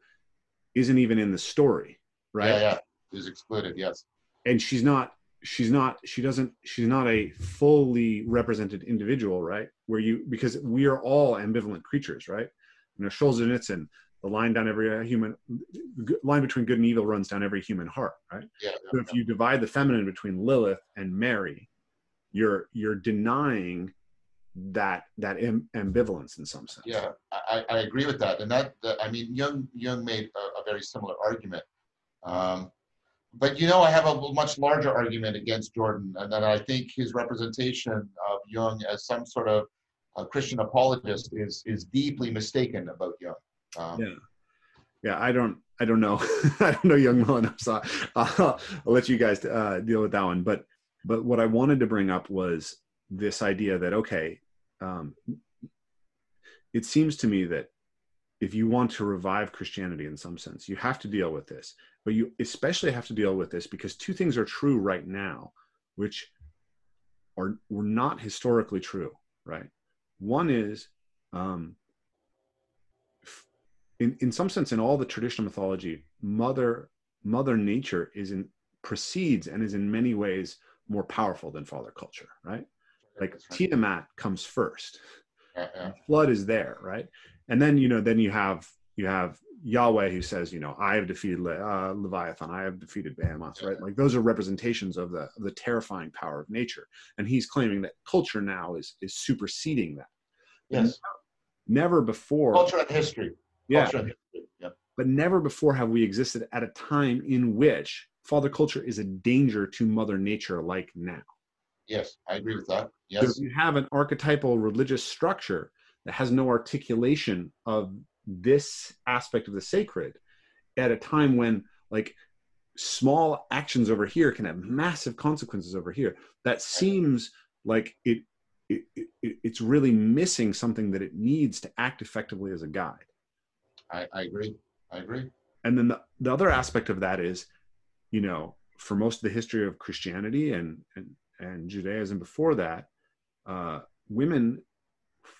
isn't even in the story, right? Yeah, yeah. Is excluded. Yes. and she's not she's not she doesn't she's not a fully represented individual right where you because we are all ambivalent creatures right you know Solzhenitsyn, the line down every human line between good and evil runs down every human heart right Yeah. so if you divide the feminine between lilith and mary you're you're denying that that am- ambivalence in some sense Yeah, I, I I agree with that, and that, that I mean, Jung Jung made a, a very similar argument. Um, but you know, I have a much larger argument against Jordan, and that I think his representation of Jung as some sort of a Christian apologist is is deeply mistaken about Jung. Um, Yeah. yeah i don't i don't know. *laughs* I don't know Jung enough so I'll, I'll let you guys uh, deal with that one. But but what i wanted to bring up was this idea that okay um, it seems to me that if you want to revive christianity in some sense you have to deal with this. But you especially have to deal with this because two things are true right now which are were not historically true right? One is um, in, in some sense in all the traditional mythology mother mother nature is in precedes and is in many ways more powerful than father culture right like right. tiamat comes first yeah. flood is there right and then you know then you have you have Yahweh who says, you know, I have defeated Le- uh, Leviathan, I have defeated Behemoth, right? Like those are representations of the of the terrifying power of nature, and he's claiming that culture now is is superseding that. Yes. Never before. Culture and history. Yeah. And But never before have we existed at a time in which father culture is a danger to Mother Nature, like now. Yes, I agree with that. So Yes. you have an archetypal religious structure that has no articulation of this aspect of the sacred at a time when like small actions over here can have massive consequences over here that seems like it, it, it it's really missing something that it needs to act effectively as a guide I, I agree. I agree. and then the, the other aspect of that is you know for most of the history of christianity and and, and judaism before that uh, women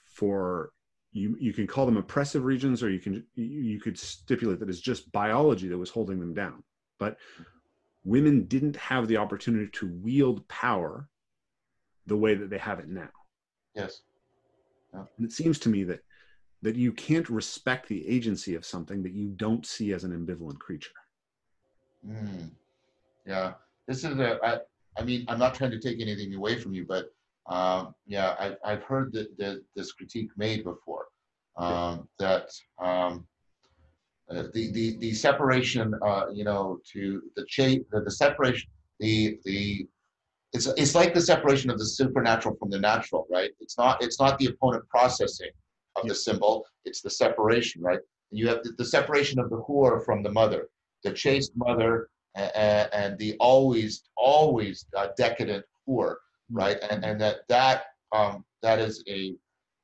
for you you can call them oppressive regions or you can you, you could stipulate that it's just biology that was holding them down but women didn't have the opportunity to wield power the way that they have it now Yes. and it seems to me that that you can't respect the agency of something that you don't see as an ambivalent creature Mm. Yeah. This is a. I, I mean, I'm not trying to take anything away from you, but um, yeah, I, I've heard that, that this critique made before. Um, that um, uh, the the the separation, uh, you know, to the cha- the, the separation, the the it's it's like the separation of the supernatural from the natural, right? It's not it's not the opponent processing of the symbol; it's the separation, right? You have the, the separation of the whore from the mother, the chaste mother, and, and the always always uh, decadent whore, right? And and that that um, that is a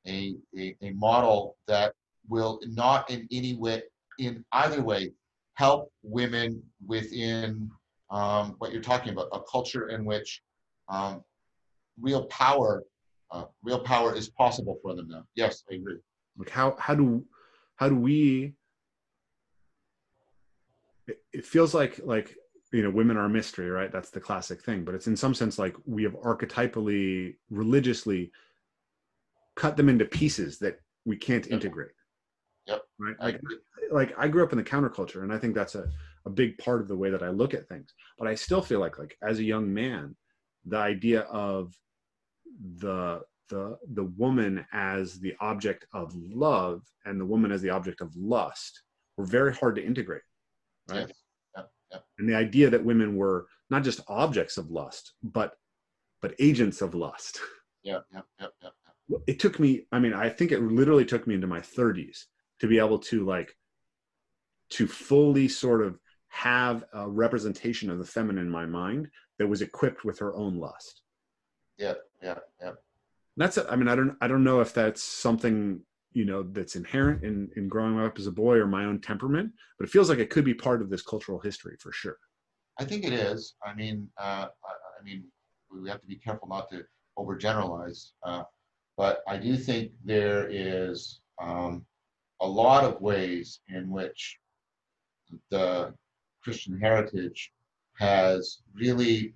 a, a, a model that will not in any way, in either way, help women within um, what you're talking about, a culture in which um, real power, uh, real power is possible for them now. Yes, I agree. like how how do how do we it, it feels like like you know women are a mystery right that's the classic thing but it's in some sense like we have archetypally religiously cut them into pieces that we can't integrate Yep. right I like, agree. like i grew up in the counterculture and i think that's a, a big part of the way that i look at things but i still feel like like as a young man the idea of the the the woman as the object of love and the woman as the object of lust were very hard to integrate right Yes. Yep. Yep. and the idea that women were not just objects of lust but but agents of lust Yep. Yep. Yep. Yep. it took me i mean i think it literally took me into my 30s to be able to like to fully sort of have a representation of the feminine in my mind that was equipped with her own lust Yep. yeah, yeah. that's i mean i don't i don't know if that's something you know that's inherent in in growing up as a boy or my own temperament but it feels like it could be part of this cultural history for sure I think it is. I mean, uh, I, I mean, we have to be careful not to overgeneralize, uh, but I do think there is um, a lot of ways in which the Christian heritage has really,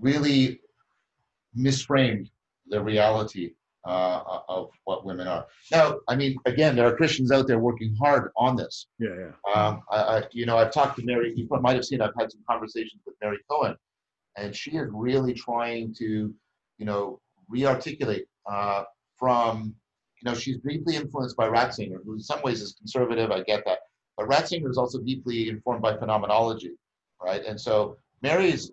really misframed the reality uh, of what women are. Now, I mean, again, there are Christians out there working hard on this. yeah yeah Um, I, I, you know, I've talked to Mary. You might have seen. I've had some conversations with Mary Cohen, and she is really trying to, you know, re-articulate uh, from. You know, she's deeply influenced by Ratzinger, who in some ways is conservative. I get that, but Ratzinger is also deeply informed by phenomenology, right? And so Mary's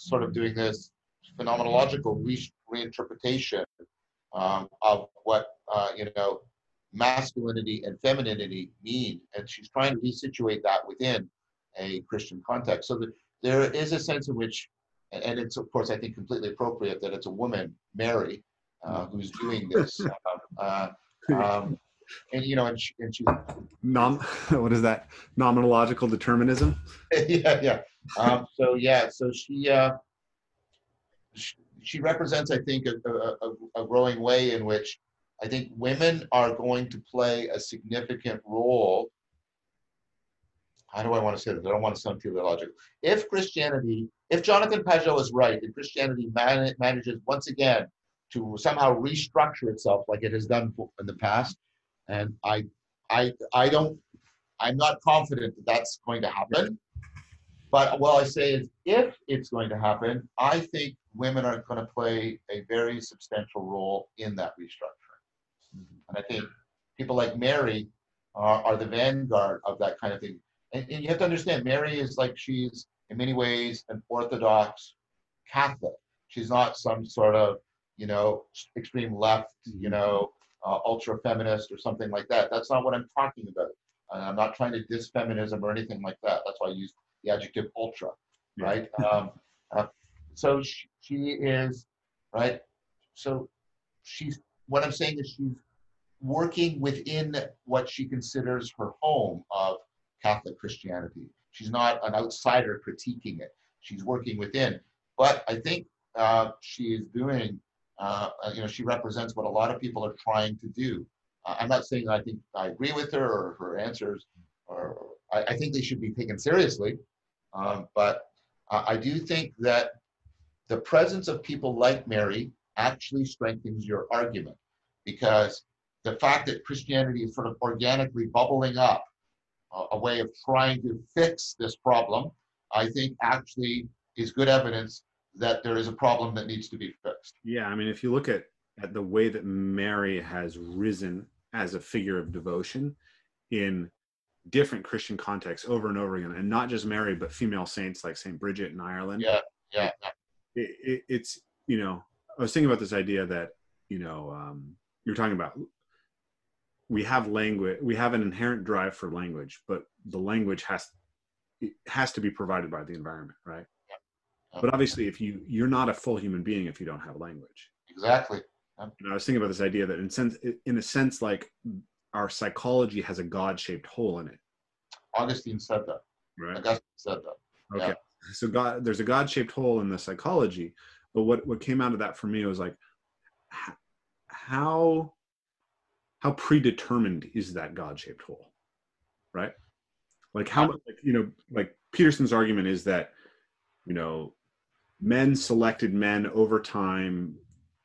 sort of doing this phenomenological re- reinterpretation um, of what uh, you know masculinity and femininity mean, and she's trying to resituate that within a Christian context. So that there is a sense in which, and- it's of course I think completely appropriate that it's a woman, Mary, uh, who's doing this. *laughs* uh, um, and you know, and, she, and she's Nom- what is that nomenological determinism *laughs* yeah, yeah. Um, so yeah, so she, uh, she represents, I think, a, a, a- a growing way in which I think women are going to play a significant role. How do I want to say this? I don't want to sound theological. If Christianity, if Jonathan Pageau is right, and Christianity man, manages once again to somehow restructure itself like it has done in the past, and I, I, I don't, I'm not confident that that's going to happen. But what I say is, if it's going to happen, I think women are going to play a very substantial role in that restructuring. Mm-hmm. And I think people like Mary are, are the vanguard of that kind of thing. And, and, you have to understand, Mary is like she's in many ways an Orthodox Catholic. She's not some sort of, you know, extreme left, you mm-hmm. know, uh, ultra feminist or something like that. That's not what I'm talking about. I'm not trying to diss feminism or anything like that. That's why I use the adjective ultra, right? *laughs* Um, uh, so she, she is, right? So she's, what I'm saying is she's working within what she considers her home of Catholic Christianity. She's not an outsider critiquing it. She's working within. But I think uh, she is doing, uh, you know, she represents what a lot of people are trying to do. Uh, I'm not saying I think I agree with her or her answers, or I, I think they should be taken seriously. Um, but I do think that the presence of people like Mary actually strengthens your argument because the fact that Christianity is sort of organically bubbling up a way of trying to fix this problem, I think actually is good evidence that there is a problem that needs to be fixed. Yeah, I mean, if you look at, at the way that Mary has risen as a figure of devotion in different Christian contexts over and over again, and not just Mary, but female saints like Saint Bridget in Ireland. Yeah, yeah. It, it, it's you know, I was thinking about this idea that you know um, you're talking about. We have language. We have an inherent drive for language, but the language has it has to be provided by the environment, right? Yeah. But obviously, if you you're not a full human being if you don't have language. Exactly. And I was thinking about this idea that in sense, in a sense, like our psychology has a God-shaped hole in it. Augustine said that. Right. Augustine said that. Okay. Yeah. So God, there's a God-shaped hole in the psychology, but what what came out of that for me was like, how how predetermined is that God-shaped hole, right? Like how much, like, you know, like Peterson's argument is that, you know, men selected men over time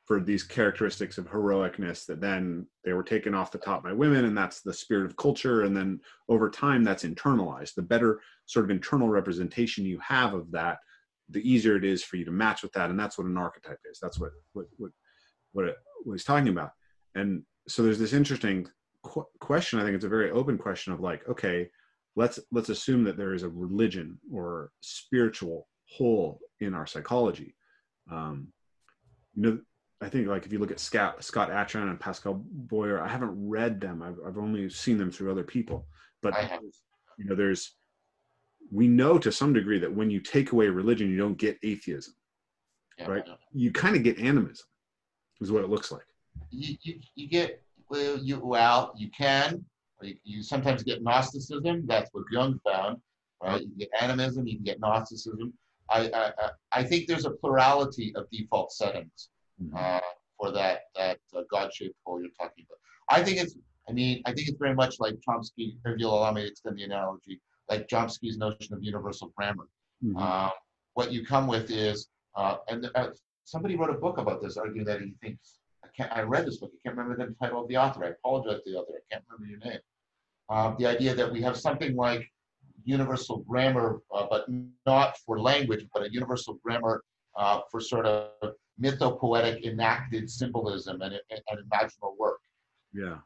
for these characteristics of heroicness that then they were taken off the top by women and that's the spirit of culture. And then over time that's internalized. The better sort of internal representation you have of that the easier it is for you to match with that. And that's what an archetype is. That's what what what what, it, what he's talking about. And so there's this interesting qu- question. I think it's a very open question of like okay let's let's assume that there is a religion or spiritual hole in our psychology. Um, you know I think like if you look at Scott Scott Atran and Pascal Boyer, I haven't read them. I've, I've only seen them through other people. But you know, there's we know to some degree that when you take away religion, you don't get atheism, yeah, right? You kind of get animism, is what it looks like. You, you, you get well, you well, you can. You, you sometimes get Gnosticism. That's what Jung found. Right? You get animism. You can get Gnosticism. I, I, I think there's a plurality of default settings mm-hmm. uh, for that that uh, God-shaped hole you're talking about. I think it's. I mean, I think it's very much like Chomsky. If you'll allow me to extend the analogy, like Chomsky's notion of universal grammar. Mm-hmm. Uh, what you come with is, uh, and uh, somebody wrote a book about this, arguing that he thinks. I can't. I read this book. I can't remember the title of the author. I apologize to the author. I can't remember your name. Um, the idea that we have something like universal grammar, uh, but not for language, but a universal grammar uh, for sort of mythopoetic enacted symbolism and, and imaginal work. Yeah.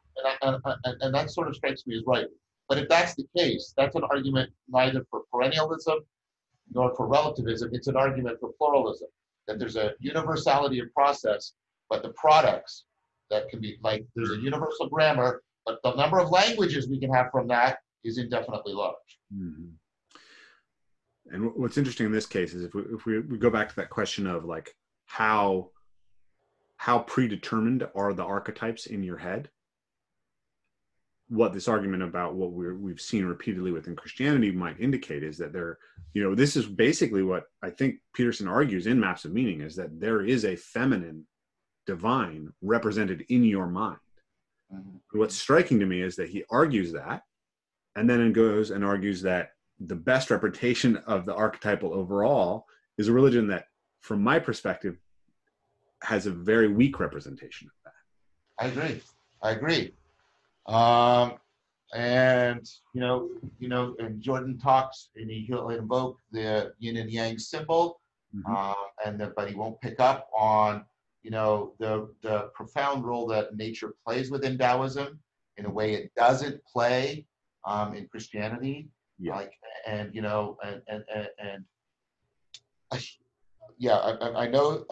And, I, and, and that sort of strikes me as right. But if that's the case, that's an argument neither for perennialism nor for relativism. It's an argument for pluralism, that there's a universality of process, but the products that can be like there's a universal grammar, but the number of languages we can have from that is indefinitely large. Mm-hmm. And what's interesting in this case is if we, if we, we go back to that question of like how how predetermined are the archetypes in your head what this argument about what we we've seen repeatedly within christianity might indicate is that there you know this is basically what i think peterson argues in maps of meaning is that there is a feminine divine represented in your mind mm-hmm. what's striking to me is that he argues that and then it goes and argues that the best representation of the archetypal overall is a religion that from my perspective, has a very weak representation of that. I agree. I agree. Um, and you know, you know, and Jordan talks, and he, he'll invoke the yin and yang symbol, Mhm. uh, and the, but he won't pick up on you know the the profound role that nature plays within Taoism in a way it doesn't play um, in Christianity. Yeah. Like and you know and and and, and yeah, I, I- I know. *laughs*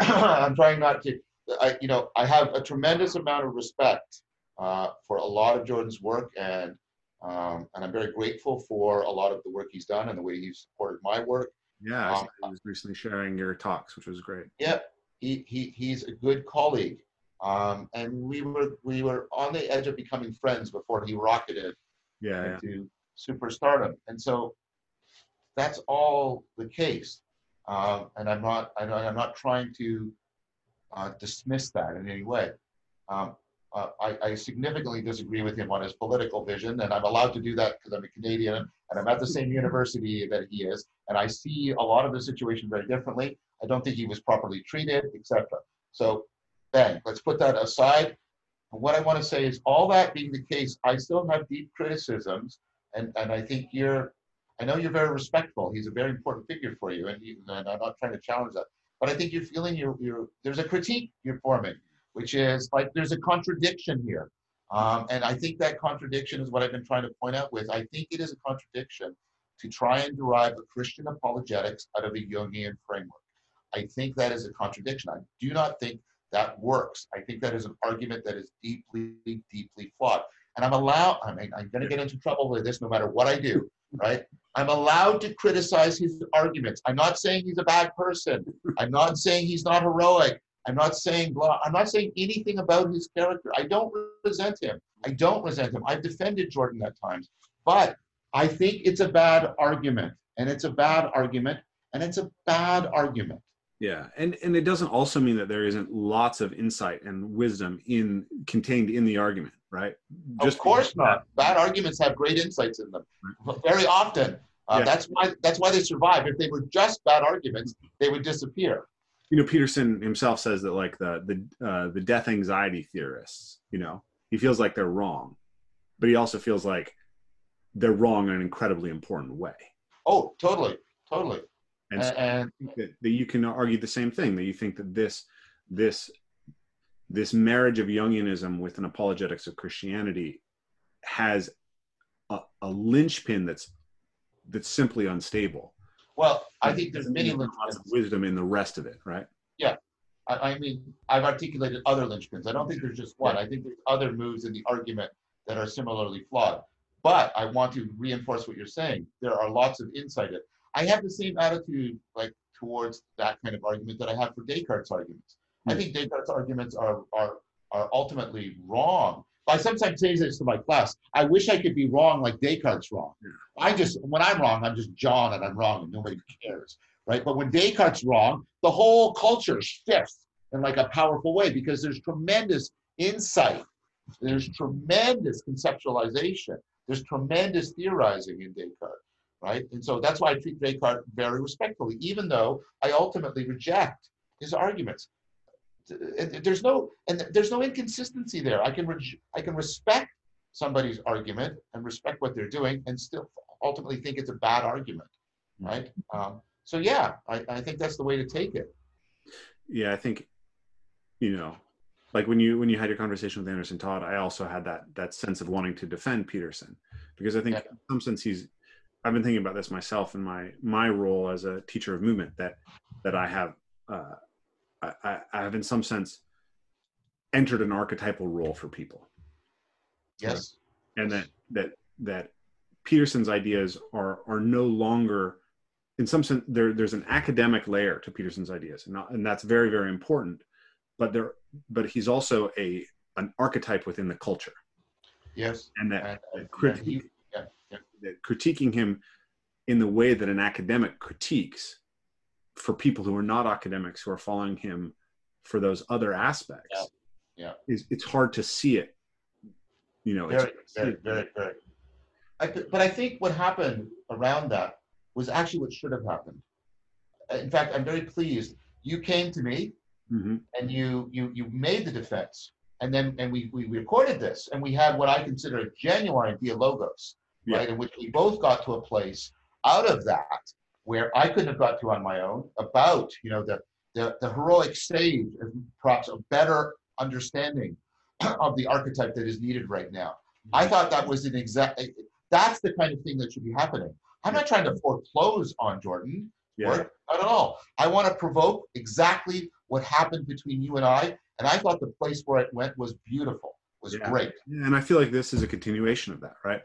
I'm trying not to. I, you know, I have a tremendous amount of respect uh, for a lot of Jordan's work, and um, and I'm very grateful for a lot of the work he's done and the way he's supported my work. Yeah, I Um, I was recently sharing your talks, which was great. Yeah, he, he he's a good colleague, um, and we were we were on the edge of becoming friends before he rocketed Yeah, yeah. into superstardom, and so that's all the case. Um, and I'm not I, I'm not trying to uh, dismiss that in any way. Um, uh, I, I significantly disagree with him on his political vision, and I'm allowed to do that because I'm a Canadian and I'm at the same university that he is, and I see a lot of the situation very differently. I don't think he was properly treated, etc. So, bang, let's put that aside. What I want to say is, all that being the case, I still have deep criticisms, and, and I think you're, I know you're very respectful. He's a very important figure for you, and, you, and I'm not trying to challenge that. But I think you're feeling you're, you're, there's a critique you're forming, which is like there's a contradiction here. Um, and I think that contradiction is what I've been trying to point out with. I think it is a contradiction to try and derive a Christian apologetics out of a Jungian framework. I think that is a contradiction. I do not think that works. I think that is an argument that is deeply, deeply flawed. And I'm allowed, I mean, I'm going to get into trouble with this no matter what I do, right? I'm allowed to criticize his arguments. I'm not saying he's a bad person. I'm not saying he's not heroic. I'm not saying blah. I'm not saying anything about his character. I don't resent him. I don't resent him. I've defended Jordan at times, but I think it's a bad argument, and it's a bad argument, and it's a bad argument. Yeah, and and it doesn't also mean that there isn't lots of insight and wisdom in contained in the argument, right? just of course not. Bad arguments have great insights in them, very often. Uh, Yeah. That's why. That's why they survive. If they were just bad arguments, they would disappear. You know, Peterson himself says that like the the uh, the death anxiety theorists, you know, he feels like they're wrong, but he also feels like they're wrong in an incredibly important way. Oh, totally, totally. And uh, so uh, And, that, that you can argue the same thing that you think that this this this marriage of Jungianism with an apologetics of Christianity has a, a linchpin that's that's simply unstable. well, I think there's many lots of linchpins. wisdom in the rest of it, right? I, I mean, I've articulated other linchpins. I don't think there's just one. I think there's other moves in the argument that are similarly flawed. But I want to reinforce what you're saying. There are lots of insight. in- I have the same attitude like towards that kind of argument that I have for Descartes' arguments. I Hmm. think Descartes' arguments are are are ultimately wrong. I sometimes say this to my class. I wish I could be wrong like Descartes' wrong. I just when I'm wrong, I'm just John and I'm wrong and nobody cares, right? But when Descartes' wrong, the whole culture shifts in like a powerful way because there's tremendous insight, there's tremendous conceptualization, there's tremendous theorizing in Descartes, right? And so that's why I treat Descartes very respectfully, even though I ultimately reject his arguments. There's no and there's no inconsistency there. I can rej- I can respect somebody's argument and respect what they're doing and still ultimately think it's a bad argument, right? Um, so yeah, I, I think that's the way to take it. Yeah, I think, you know, like when you when you had your conversation with Anderson Todd, I also had that that sense of wanting to defend Peterson because I think Yeah. in some sense he's. I've been thinking about this myself in my my role as a teacher of movement that that I have uh, I, I have in some sense entered an archetypal role for people Yes. and that that that Peterson's ideas are are no longer in some sense there there's an academic layer to Peterson's ideas and not, and that's very very important but there but he's also a an archetype within the culture Yes. and that, And, that and he- yeah, yeah. that critiquing him in the way that an academic critiques for people who are not academics who are following him for those other aspects Yeah. Yeah. is it's hard to see it you know it's very, very, very, very. I, but I think what happened around that was actually what should have happened. In fact, I'm very pleased. You came to me Mhm. and you you you made the defense and then and we, we recorded this and we had what I consider a genuine dialogos, Yeah. right? In which we both got to a place out of that where I couldn't have got to on my own about, you know, the the, the heroic stage and perhaps a better understanding *clears throat* of the archetype that is needed right now. I mm-hmm. thought that was an exact eh, that's the kind of thing that should be happening. I'm not trying to foreclose on Jordan Yeah. work, not at all. I want to provoke exactly what happened between you and I, and I thought the place where it went was beautiful, was Yeah. great. And I feel like this is a continuation of that, right?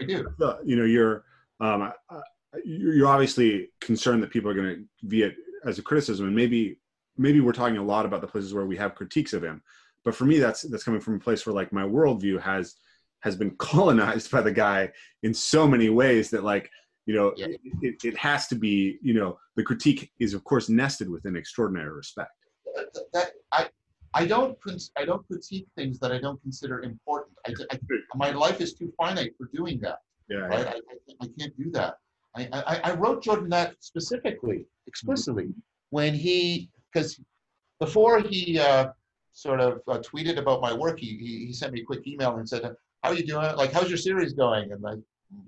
I do. the- you know you're um I- I- you're you're obviously concerned that people are going to view it as a criticism and maybe maybe we're talking a lot about the places where we have critiques of him but for me that's that's coming from a place where like my worldview has has been *laughs* colonized by the guy in so many ways that like you know Yeah. it, it, it has to be you know the critique is of course nested within extraordinary respect That, that- I, I don't I don't critique things that I don't consider important. I, I, my life is too finite for doing that. yeah right? I, I, I can't do that. I, I, I wrote Jordan that specifically, explicitly, when he, because before he uh, sort of uh, tweeted about my work, he, he, he sent me a quick email and said, how are you doing? Like, how's your series going? And I,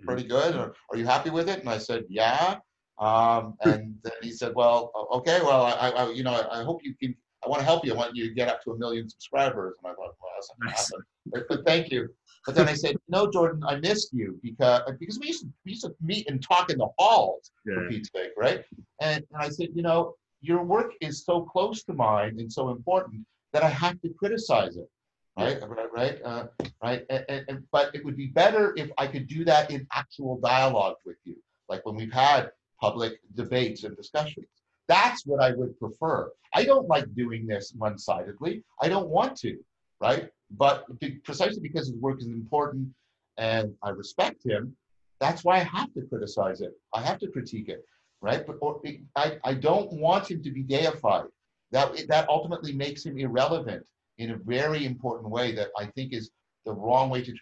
pretty good. Or, are you happy with it? And I said, yeah. Um, and then he said, well, okay, well, I, I you know, I hope you can, I want to help you. I want you to get up to a million subscribers. And I thought, well, that's not Nice. happen. But, thank you. But then I said, no, Jordan, I missed you because because we used to we used to meet and talk in the halls for yeah Pete's sake, right? And, and I said, you know, your work is so close to mine and so important that I have to criticize it, right? Right, right, uh, right. And, and, and- but it would be better if I could do that in actual dialogue with you, like when we've had public debates and discussions. That's what I would prefer. I don't like doing this one-sidedly. I don't want to, right? But precisely because his work is important and I respect him, that's why I have to criticize it. I have to critique it, right? But or, I, I don't want him to be deified. That that ultimately makes him irrelevant in a very important way that I think is the wrong way to.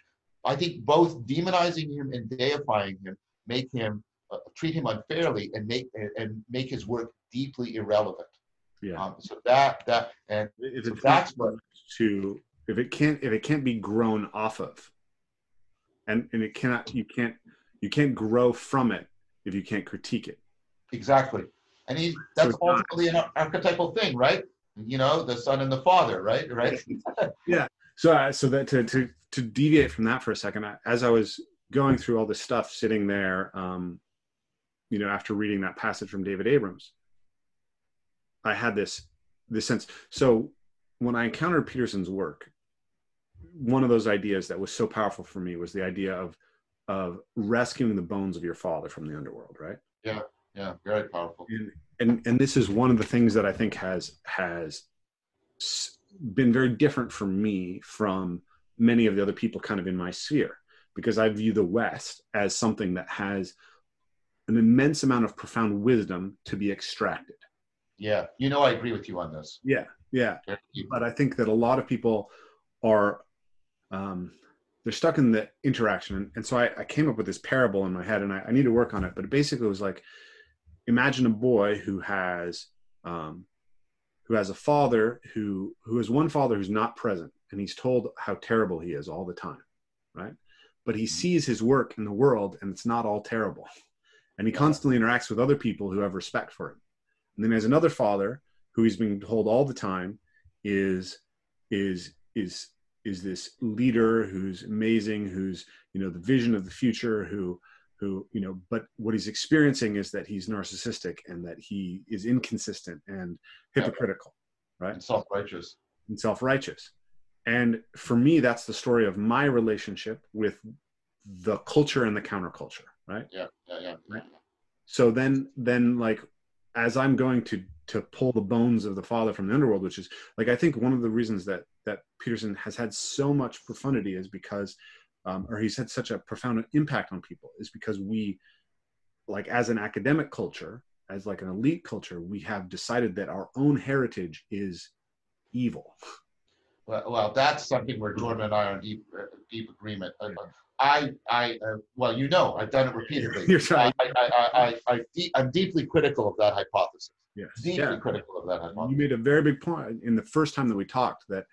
I think both demonizing him and deifying him make him treat him unfairly and make and, make his work deeply irrelevant. yeah Um, so that that and if so that's what to if it can't if it can't be grown off of and and it cannot you can't you can't grow from it if you can't critique it exactly. And he that's not- ultimately an archetypal thing, right? You know, the son and the father, right? Right. *laughs* Yeah. So uh, so that to to to deviate from that for a second I, as i was going through all this stuff sitting there um you know after reading that passage from david abrams i had this this sense so when i encountered peterson's work one of those ideas that was so powerful for me was the idea of of rescuing the bones of your father from the underworld right Yeah, yeah, very powerful. and and and this is one of the things that I think has has been very different for me from many of the other people kind of in my sphere because I view the West as something that has an immense amount of profound wisdom to be extracted. Yeah, you know, I agree with you on this. Yeah, yeah. But I think that a lot of people are um, they're stuck in the interaction, and, and so I, I came up with this parable in my head, and I, I need to work on it. But it basically was like, imagine a boy who has um, who has a father who who has one father who's not present, and he's told how terrible he is all the time, right? But he sees his work in the world, and it's not all terrible, *laughs* and he constantly interacts with other people who have respect for him. And then there's another father who he's being told all the time is is is is this leader who's amazing who's you know the vision of the future who who you know but what he's experiencing is that he's narcissistic and that he is inconsistent and hypocritical right And self-righteous. and self-righteous and for me that's the story of my relationship with the culture and the counterculture right Yeah, yeah, yeah. Right. so then then like as i'm going to to pull the bones of the father from the underworld which is like i think one of the reasons that that peterson has had so much profundity is because um, or he's had such a profound impact on people is because we like as an academic culture as like an elite culture we have decided that our own heritage is evil Well, well, that's something where Jordan and I are in deep, uh, deep agreement. Uh, I, I, uh, well, you know, I've done it repeatedly. *laughs* You're right. I, I, I, I, I, I'm deeply critical of that hypothesis. yes Deeply yeah critical of that you made a very big point in the first time that we talked that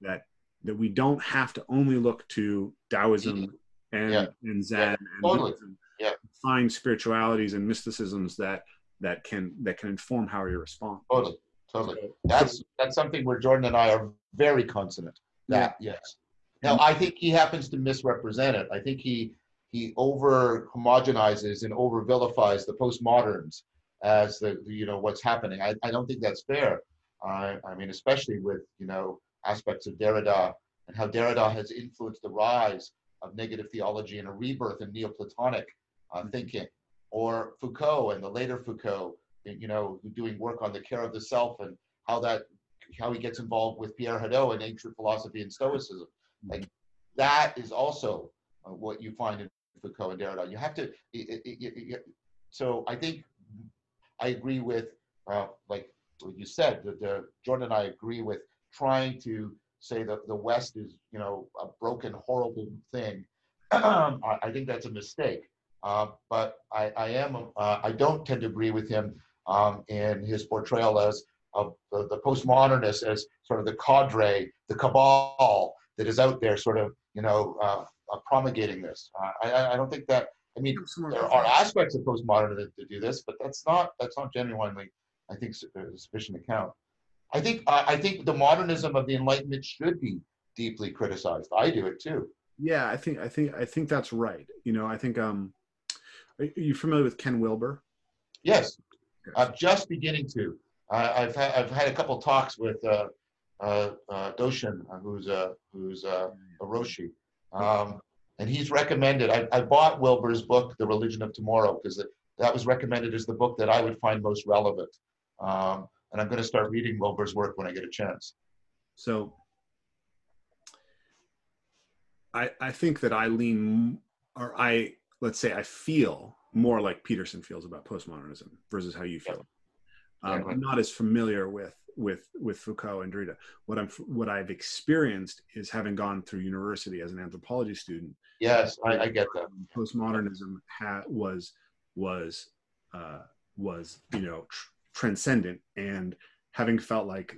that that we don't have to only look to Taoism and, Yeah. and Zen Yeah, and totally. Yeah. find spiritualities and mysticisms that that can that can inform how you respond. Totally, totally. So- That's that's something where Jordan and I are very consonant. That yes. Now I think he happens to misrepresent it. I think he he over homogenizes and over vilifies the postmoderns as the, you know what's happening. I, I don't think that's fair. I I mean especially with you know aspects of Derrida and how Derrida has influenced the rise of negative theology and a rebirth in Neoplatonic uh, thinking, or Foucault and the later Foucault, you know, doing work on the care of the self and how that how he gets involved with Pierre Hadot and ancient philosophy and Stoicism. Like that is also uh, what you find in Foucault and Derrida. You have to. It, it, it, so I think I agree with uh, like what you said. The, the Jordan and I agree with trying to say that the West is you know a broken, horrible thing. *clears throat* I, I think that's a mistake. Uh, but I, I am uh, I don't tend to agree with him um, in his portrayal as of the, the postmodernists as sort of the cadre, the cabal that is out there, sort of you know uh, uh, promulgating this. Uh, I, I don't think that. I mean, there are aspects of postmodernism that, that do this, but that's not that's not genuinely, I think, uh, sufficient account. I think I I think the modernism of the Enlightenment should be deeply criticized. I do it too. Yeah, I think I think I think that's right. You know, I think um are you familiar with Ken Wilber? Yes, I'm just beginning to. I I've had I've had a couple talks with uh, uh, uh, Doshin, uh, who's a who's a, a Roshi, um, and he's recommended. I, I bought Wilber's book, The Religion of Tomorrow, because that was recommended as the book that I would find most relevant. Um, and I'm going to start reading Wilber's work when I get a chance. So I I think that I lean or I let's say I feel more like Peterson feels about postmodernism versus how you feel. Um, Yeah. I'm not as familiar with with with Foucault and Derrida. What I'm what I've experienced is having gone through university as an anthropology student. Yes, I, I get that. postmodernism ha- was was uh, was you know tr- transcendent and having felt like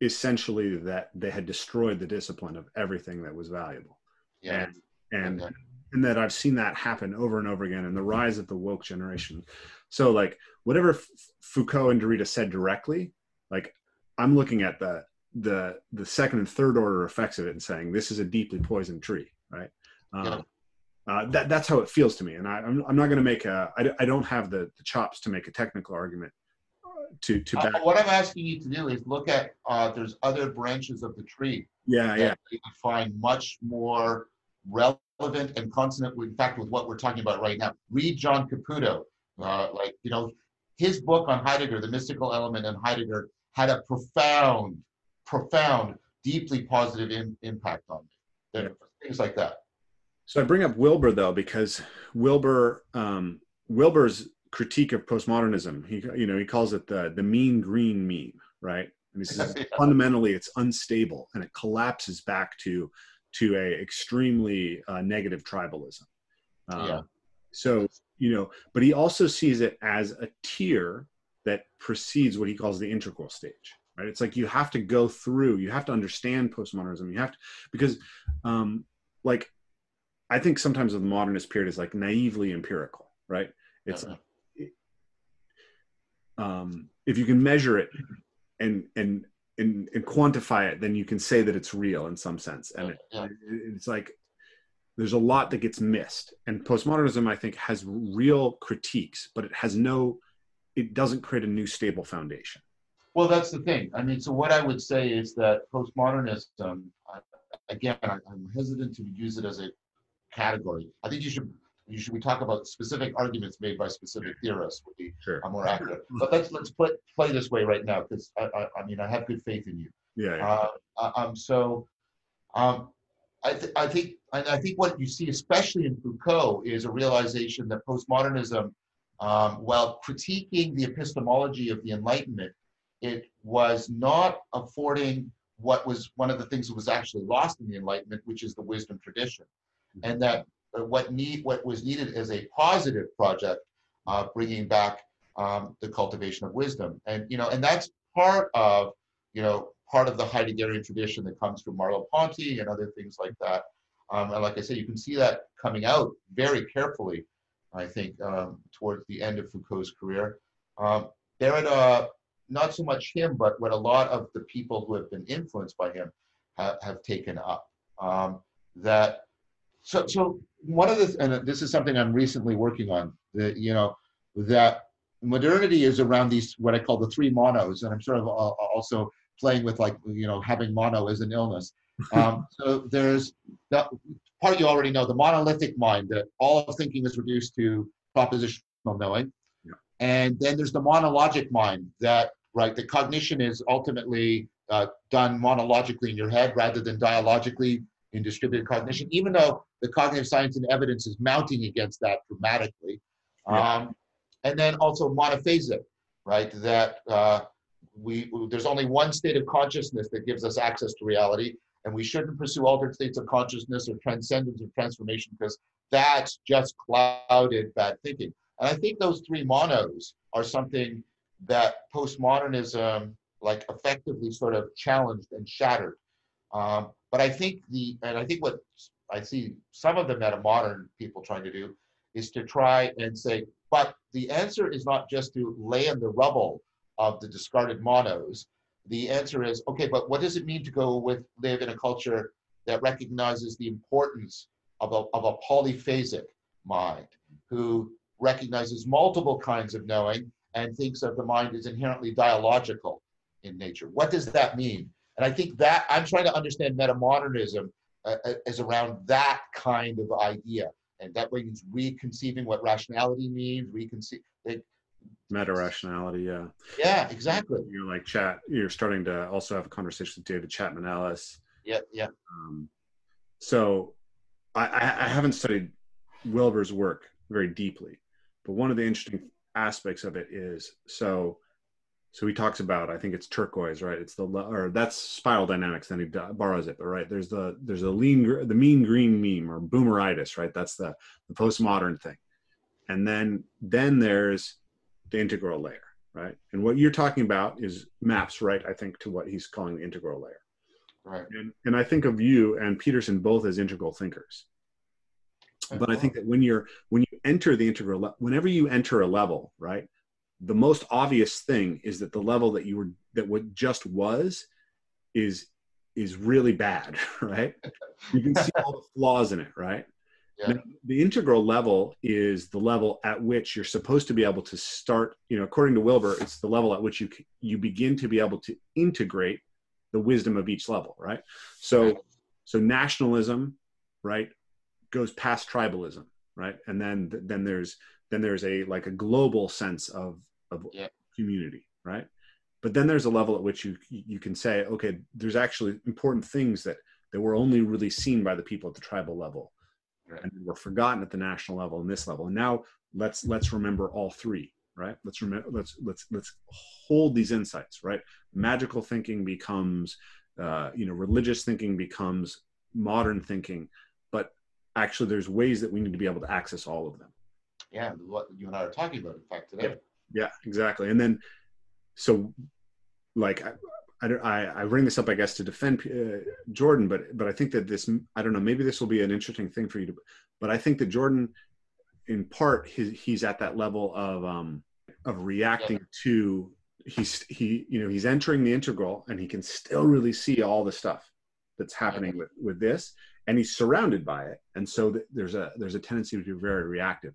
essentially that they had destroyed the discipline of everything that was valuable Yeah, and and Okay. and that I've seen that happen over and over again in the rise of the woke generation. So like whatever F- Foucault and Derrida said directly, like I'm looking at the the the second and third order effects of it and saying this is a deeply poisoned tree, right? Um, Yeah. uh, that that's how it feels to me, and I, I'm I'm not going to make a I, I don't have the, the chops to make a technical argument uh, to to Uh, back. what I'm asking you to do is look at uh, there's other branches of the tree yeah, yeah, you find much more relevant and consonant, with, in fact, with what we're talking about right now. Read John Caputo. Uh, like, you know, his book on Heidegger, The Mystical Element in Heidegger, had a profound, profound, deeply positive in, impact on me. Things like that. So I bring up Wilber though because Wilber um, Wilber's critique of postmodernism, he you know he calls it the the mean green meme, right? And he says *laughs* Yeah. fundamentally it's unstable and it collapses back to to a extremely uh, negative tribalism. Uh, Yeah. So you know, but he also sees it as a tier that precedes what he calls the integral stage. Right? It's like you have to go through, you have to understand postmodernism. You have to because um, like I think sometimes the modernist period is like naively empirical, right? It's Yeah. um, if you can measure it and and and, and quantify it, then you can say that it's real in some sense. And it, Yeah. it- it's like there's a lot that gets missed. And postmodernism, I think, has real critiques, but it has no, it doesn't create a new stable foundation. Well, that's the thing. I mean, so what I would say is that postmodernism, again, I, I'm hesitant to use it as a category. I think you should you should we talk about specific arguments made by specific theorists would be Sure. more accurate. But let's let's play play this way right now because I, I I mean I have good faith in you. Yeah. yeah. Uh, um, so, um, I, th- I think, I think what you see, especially in Foucault, is a realization that postmodernism, um, while critiquing the epistemology of the Enlightenment, it was not affording what was one of the things that was actually lost in the Enlightenment, which is the wisdom tradition, and that uh, what need what was needed is a positive project, uh, bringing back um, the cultivation of wisdom, and you know, and that's part of you know part of the Heideggerian tradition that comes from Merleau-Ponty and other things like that. Um, and like I said, you can see that coming out very carefully, I think, um, towards the end of Foucault's career. Um, Derrida, not so much him, but what a lot of the people who have been influenced by him have, taken up. Um, that so so one of the and this is something I'm recently working on. That you know that modernity is around these what I call the three monos, and I'm sort of also playing with like you know having mono as an illness. Um, so there's the part you already know the monolithic mind that all of thinking is reduced to propositional knowing, yeah. and then there's the monologic mind that right the cognition is ultimately uh, done monologically in your head rather than dialogically in distributed cognition, even though the cognitive science and evidence is mounting against that dramatically. Yeah. Um, and then also monophasic, right? That uh, we there's only one state of consciousness that gives us access to reality, and we shouldn't pursue altered states of consciousness or transcendence or transformation because that's just clouded bad thinking. And I think those three monos are something that postmodernism like effectively sort of challenged and shattered. Um, but I think the and I think what I see some of the meta modern people trying to do is to try and say, but the answer is not just to lay in the rubble of the discarded monos. The answer is, okay, but what does it mean to go with live in a culture that recognizes the importance of a, of a polyphasic mind, who recognizes multiple kinds of knowing and thinks of the mind as inherently dialogical in nature. What does that mean? And I think that I'm trying to understand metamodernism uh, uh as around that kind of idea. And that means reconceiving what rationality means, reconceive, meta rationality yeah. Yeah exactly. You're like chat you're starting to also have a conversation with david chapman ellis. Yeah yeah. Um, so I, I haven't studied wilber's work very deeply but one of the interesting aspects of it is so so he talks about i think it's turquoise right? It's the or that's spiral dynamics then he borrows it but right there's the there's a lean the mean green meme or boomeritis right? That's the the postmodern thing. And then then there's the integral layer, right? And what you're talking about is maps, right? I think to what he's calling the integral layer. Right. And, and I think of you and Peterson both as integral thinkers. But I think that when you're when you enter the integral, whenever you enter a level, right, the most obvious thing is that the level that you were that what just was is is really bad, *laughs* right? You can see all the flaws in it, right? Yeah. the integral level is the level at which you're supposed to be able to start, you know, according to Wilber, it's the level at which you you begin to be able to integrate the wisdom of each level, right? So right. so nationalism, right, goes past tribalism, right? And then then there's then there's a like a global sense of of yeah. community, right? But then there's a level at which you you can say, okay, there's actually important things that that were only really seen by the people at the tribal level right. and we're forgotten at the national level and this level. And now let's let's remember all three, right? Let's remember let's let's let's hold these insights, right? Magical thinking becomes uh, you know religious thinking becomes modern thinking, but actually there's ways that we need to be able to access all of them. Yeah, what you and I are talking about, in fact, today. Yeah, yeah exactly. And then so like I, I, I bring this up, I guess, to defend uh, Jordan, but but I think that this, I don't know, maybe this will be an interesting thing for you to, but I think that Jordan, in part, he's, he's at that level of um, of reacting to he's he you know he's entering the integral and he can still really see all the stuff that's happening with with this and he's surrounded by it. And so th- there's a there's a tendency to be very reactive.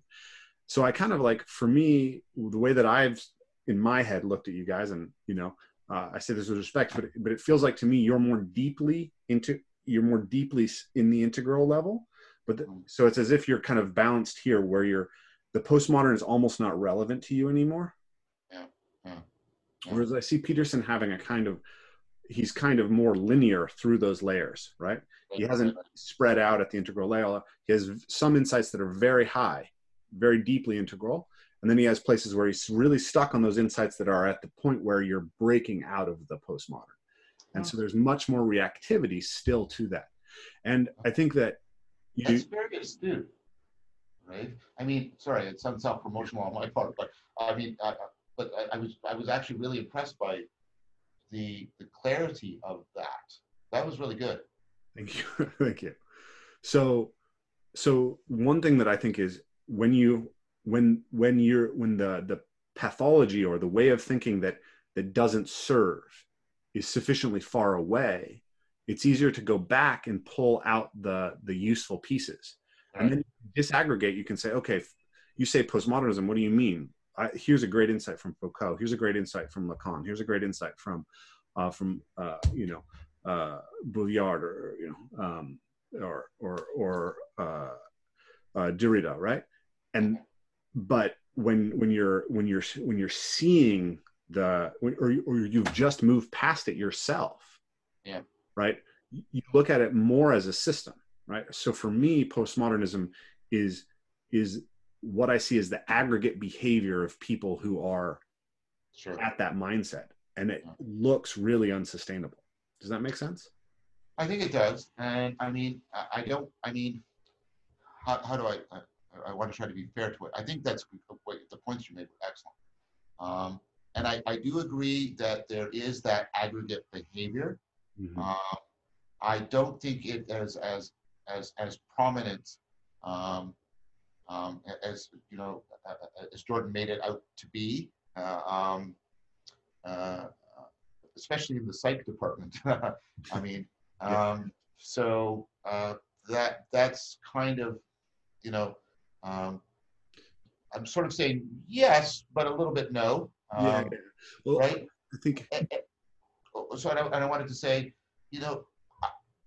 So i kind of like for me the way that i've in my head looked at you guys and you know uh, I say this with respect, but but it feels like to me you're more deeply into you're more deeply in the integral level. But the, so it's as if you're kind of balanced here, where you're the postmodern is almost not relevant to you anymore. Yeah. yeah. yeah. Whereas I see Peterson having a kind of he's kind of more linear through those layers, right? He hasn't spread out at the integral layer. He has some insights that are very high, very deeply integral, and then he has places where he's really stuck on those insights that are at the point where you're breaking out of the postmodern. And so there's much more reactivity still to that. And I think that you, that's very astute, right? I mean, sorry, it sounds self-promotional on my part, but I mean, I, but I, I, was I was actually really impressed by the the clarity of that. That was really good. Thank you. *laughs* Thank you. So, so one thing that I think is when you when when you're when the the pathology or the way of thinking that that doesn't serve is sufficiently far away, it's easier to go back and pull out the the useful pieces, right. and then disaggregate. You can say, okay, you say postmodernism. What do you mean? I, here's a great insight from Foucault. Here's a great insight from Lacan. Here's a great insight from uh, from uh, you know uh, Baudrillard or you know um, or or or uh, uh, Derrida, right? And but when when you're when you're when you're seeing the or or you've just moved past it yourself, yeah, right? You look at it more as a system, right? So for me, postmodernism is is what I see as the aggregate behavior of people who are sure. at that mindset, and it yeah. looks really unsustainable. Does that make sense? I think it does, and I mean, I don't. I mean, how, how do I, I? I want to try to be fair to it. I think that's what the points you made were excellent, um, and I, I do agree that there is that aggregate behavior. Mm-hmm. Uh, I don't think it as as as as prominent um, um, as you know as Jordan made it out to be. Uh, um, uh, especially in the psych department. *laughs* I mean, um, so uh, that that's kind of, you know, um, I'm sort of saying yes, but a little bit no. Um, yeah. Well, right. I think. So and I, and I wanted to say, you know,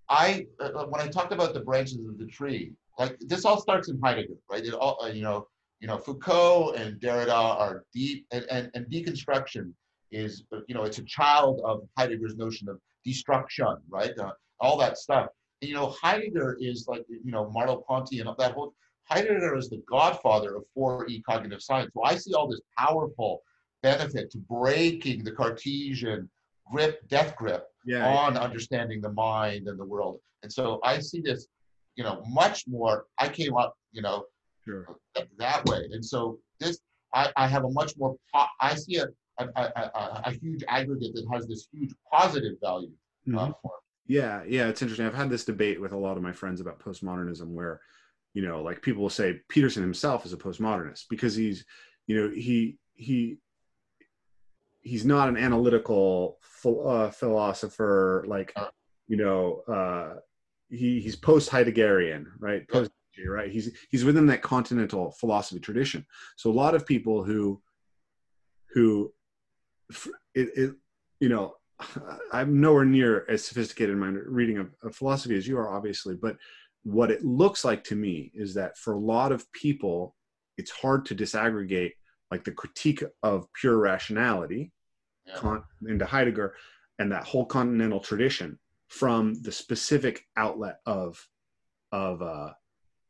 I uh, when I talked about the branches of the tree, like this all starts in Heidegger, right? It all, uh, you know, you know, Foucault and Derrida are deep, and, and, and deconstruction is, you know, it's a child of Heidegger's notion of destruction, right? Uh, all that stuff. And, you know, Heidegger is like, you know, Merleau-Ponty and that whole, Heidegger is the godfather of 4E cognitive science. So I see all this powerful benefit to breaking the Cartesian grip, death grip yeah, on yeah. understanding the mind and the world. And so I see this, you know, much more, I came up, you know, sure. that way. And so this, I, I have a much more, I see a, a, a, a, huge aggregate that has this huge positive value uh, mm-hmm. for Yeah, yeah, it's interesting. I've had this debate with a lot of my friends about postmodernism, where you know, like people will say Peterson himself is a postmodernist because he's, you know, he he he's not an analytical uh, philosopher like uh. you know uh, he he's post Heideggerian right post right? He's he's within that continental philosophy tradition. So a lot of people who who it, it you know *sighs* i'm nowhere near as sophisticated in my reading of, of, philosophy as you are obviously but what it looks like to me is that for a lot of people it's hard to disaggregate like the critique of pure rationality yeah. into heidegger and that whole continental tradition from the specific outlet of of uh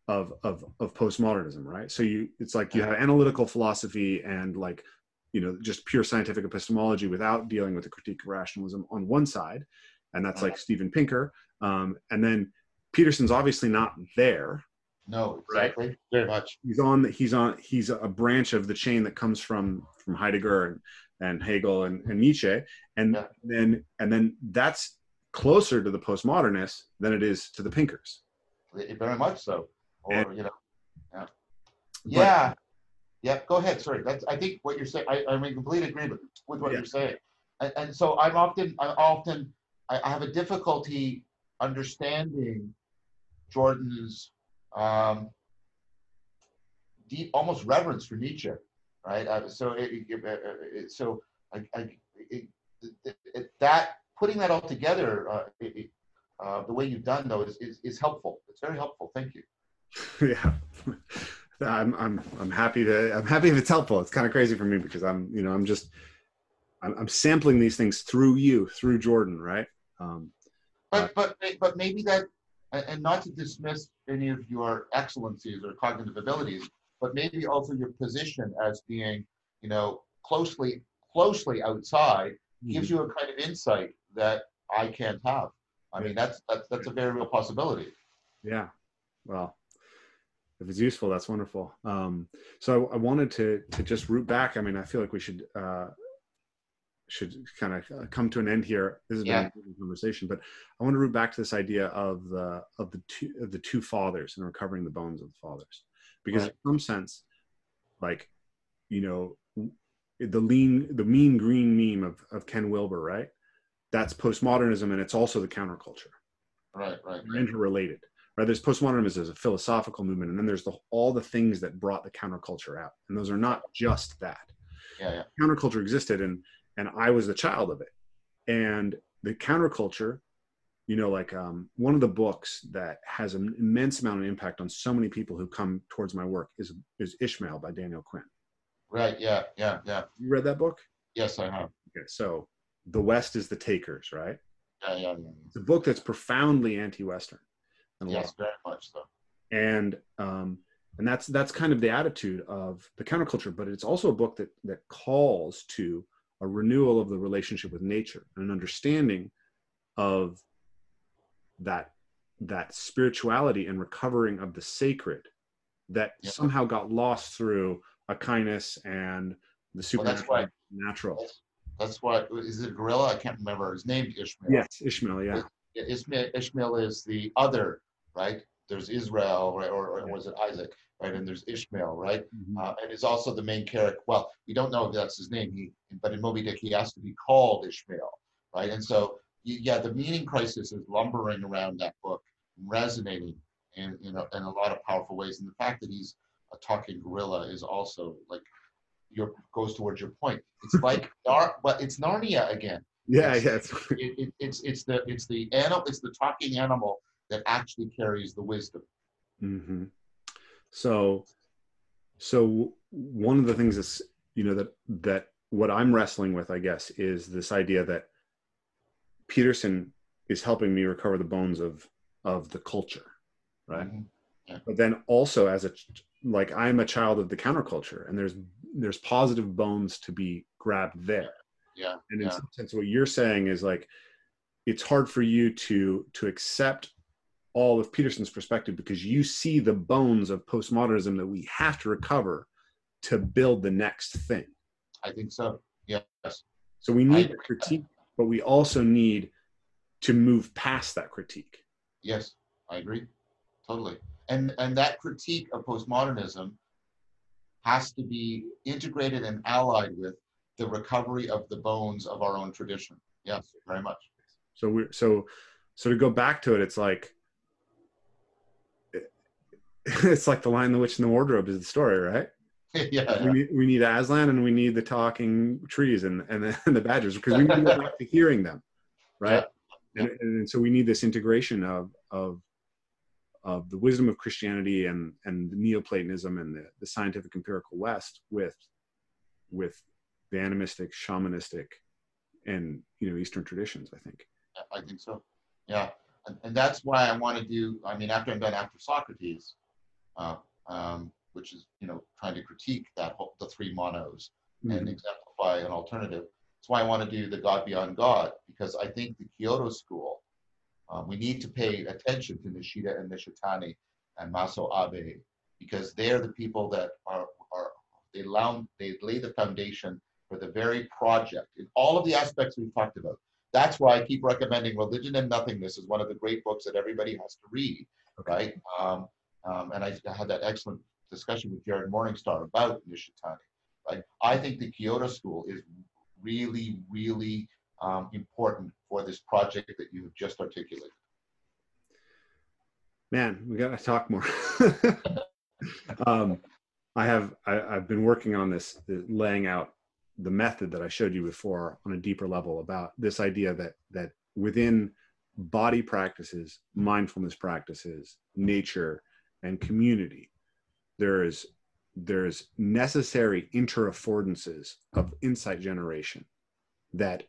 of of of postmodernism right? So you it's like you have analytical philosophy and like you know just pure scientific epistemology without dealing with the critique of rationalism on one side and that's like steven pinker um, and then peterson's obviously not there no exactly right? very much he's on he's on he's a branch of the chain that comes from from heidegger and and hegel and, and nietzsche and yeah. then and then that's closer to the postmodernists than it is to the pinkers very much so or and, you know yeah yeah yeah, go ahead. Sorry, that's I think what you're saying. I, I'm in complete agreement with what yeah. you're saying, and, and, so I'm often I often I, I have a difficulty understanding Jordan's um, deep, almost reverence for Nietzsche, right? Uh, so it, it, it, so I, I that putting that all together, uh, uh, the way you've done though is, is is helpful. It's very helpful. Thank you. *laughs* yeah. *laughs* I'm I'm I'm happy to I'm happy if it's helpful. It's kind of crazy for me because I'm you know I'm just I'm, I'm sampling these things through you through Jordan, right? Um, but but but maybe that and not to dismiss any of your excellencies or cognitive abilities, but maybe also your position as being you know closely closely outside mm-hmm. gives you a kind of insight that I can't have. I mean that's that's that's a very real possibility. Yeah. Well, if it's useful, that's wonderful. Um, so I, I, wanted to to just root back. I mean, I feel like we should uh, should kind of uh, come to an end here. This has Yeah. been a good conversation, but I want to root back to this idea of the of the two of the two fathers and recovering the bones of the fathers, because Right. in some sense, like you know, the lean the mean green meme of of Ken Wilber, right? That's postmodernism, and it's also the counterculture. Right, right, They're right. interrelated. Right? There's postmodernism as a philosophical movement, and then there's the, all the things that brought the counterculture out, and those are not just that Yeah, yeah. counterculture existed and and i was the child of it and the counterculture you know like um, one of the books that has an immense amount of impact on so many people who come towards my work is is ishmael by daniel quinn Right, yeah, yeah, yeah. you read that book Yes, I have. okay so the west is the takers right Yeah, yeah, yeah. it's a book that's profoundly anti-western in a lot Yes, very much so. and um, and that's that's kind of the attitude of the counterculture but it's also a book that that calls to a renewal of the relationship with nature and an understanding of that that spirituality and recovering of the sacred that Yeah. somehow got lost through a kindness and the Well, that's why- natural That's, that's why, is it a gorilla? I can't remember. His name Ishmael. yes ishmael yeah Yeah, Ishmael, Ishmael is the other, right? There's Israel, right? Or, or was it Isaac, right? And there's Ishmael, right? Mhm. Uh, and is also the main character. Well, we don't know if that's his name. He, but in Moby Dick, he has to be called Ishmael, right? And so, yeah, the meaning crisis is lumbering around that book, resonating in in a, in a lot of powerful ways. And the fact that he's a talking gorilla is also like your goes towards your point. It's *laughs* like Nar, but it's Narnia again yeah Yes. yeah it's, it, it, it's it's the it's the animal it's the talking animal that actually carries the wisdom. hmm So, so one of the things that's you know that that what I'm wrestling with, I guess, is this idea that Peterson is helping me recover the bones of of the culture, right? Mhm. But then also as a like I'm a child of the counterculture, and there's there's positive bones to be grabbed there. Yeah, And in yeah, some sense, what you're saying is like it's hard for you to to accept all of Peterson's perspective because you see the bones of postmodernism that we have to recover to build the next thing. I think so. Yes, So we need I- a critique, but we also need to move past that critique. yes, I agree, totally. And and that critique of postmodernism has to be integrated and allied with the recovery of the bones of our own tradition. Yes, very much. So we so so to go back to it, it's like *laughs* it's like the Lion, the Witch, and the Wardrobe is the story, right? *laughs* yeah, we need, we need Aslan and we need the talking trees and and the, *laughs* and the badgers because we need to go back to hearing them, right? Yeah. And, and so we need this integration of of of the wisdom of Christianity and and the Neoplatonism and the, the scientific empirical West with with the animistic, shamanistic, and you know Eastern traditions. I think. I think so. Yeah, and, and that's why I want to do. I mean, after I'm done after Socrates, um, which is you know trying to critique that whole, the three monos and Mhm. exemplify an alternative. That's why I want to do the God Beyond God because I think the Kyoto School. Uh, we need to pay attention to Nishida and Nishitani and Masao Abe because they're the people that are are they they lay the foundation for the very project in all of the aspects we've talked about. That's why I keep recommending Religion and Nothingness is one of the great books that everybody has to read, right? Um, um, and I, I had that excellent discussion with Jared Morningstar about Nishitani? I think the Kyoto School is really, really um, important for this project that you have just articulated. Man, we gotta talk more. *laughs* um, I have I, I've been working on this, the, laying out the method that I showed you before on a deeper level about this idea that that within body practices, mindfulness practices, nature, and community, there is there's necessary interaffordances of insight generation that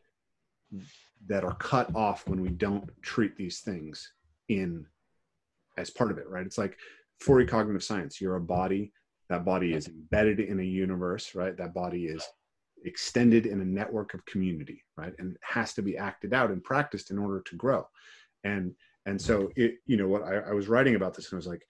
that are cut off when we don't treat these things in as part of it, right? It's like for cognitive science, you're a body. That body is embedded in a universe, right? That body is extended in a network of community, right? And it has to be acted out and practiced in order to grow. And and so it, you know, what I, I was writing about this and I was like,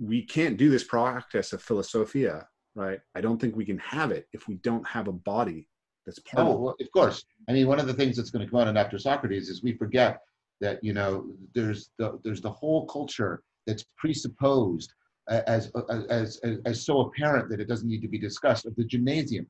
we can't do this practice of philosophia, right? I don't think we can have it if we don't have a body That's part Oh, of well, of course. I mean, one of the things that's going to come out in After Socrates is we forget that you know there's the there's the whole culture that's presupposed as as as, as so apparent that it doesn't need to be discussed of the gymnasium,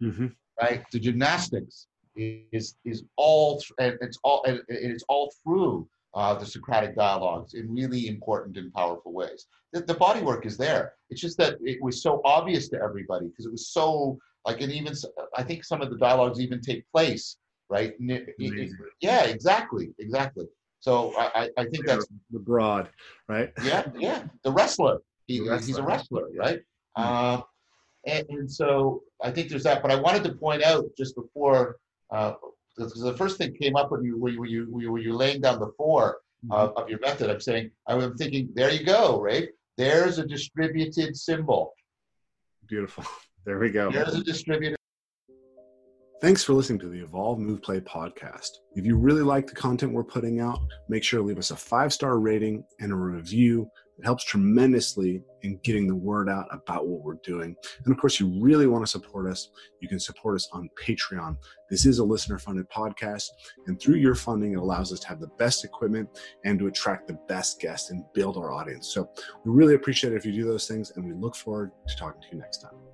hmm right? The gymnastics is is all and it's all and it's all through uh, the Socratic dialogues in really important and powerful ways. The, the body work is there. It's just that it was so obvious to everybody because it was so like and even I think some of the dialogues even take place right. N- it- it- Amazing. yeah, exactly, exactly. So I I, think that's the broad, right? yeah, yeah. The wrestler. He, The He's a wrestler. wrestler, right? Hmm. Uh, and, and so I think there's that. But I wanted to point out just before, uh, the first thing came up when you were you you, you, you laying down the four Mm-hmm. of, of your method. I'm saying I'm thinking there you go, right? There's a distributed symbol. Beautiful. *laughs* There we go. There's a distributed. Thanks for listening to the Evolve Move Play podcast. If you really like the content we're putting out, make sure to leave us a five star rating and a review. It helps tremendously in getting the word out about what we're doing. And of course, you really want to support us. You can support us on Patreon. This is a listener funded podcast. And through your funding, it allows us to have the best equipment and to attract the best guests and build our audience. So we really appreciate it if you do those things. And we look forward to talking to you next time.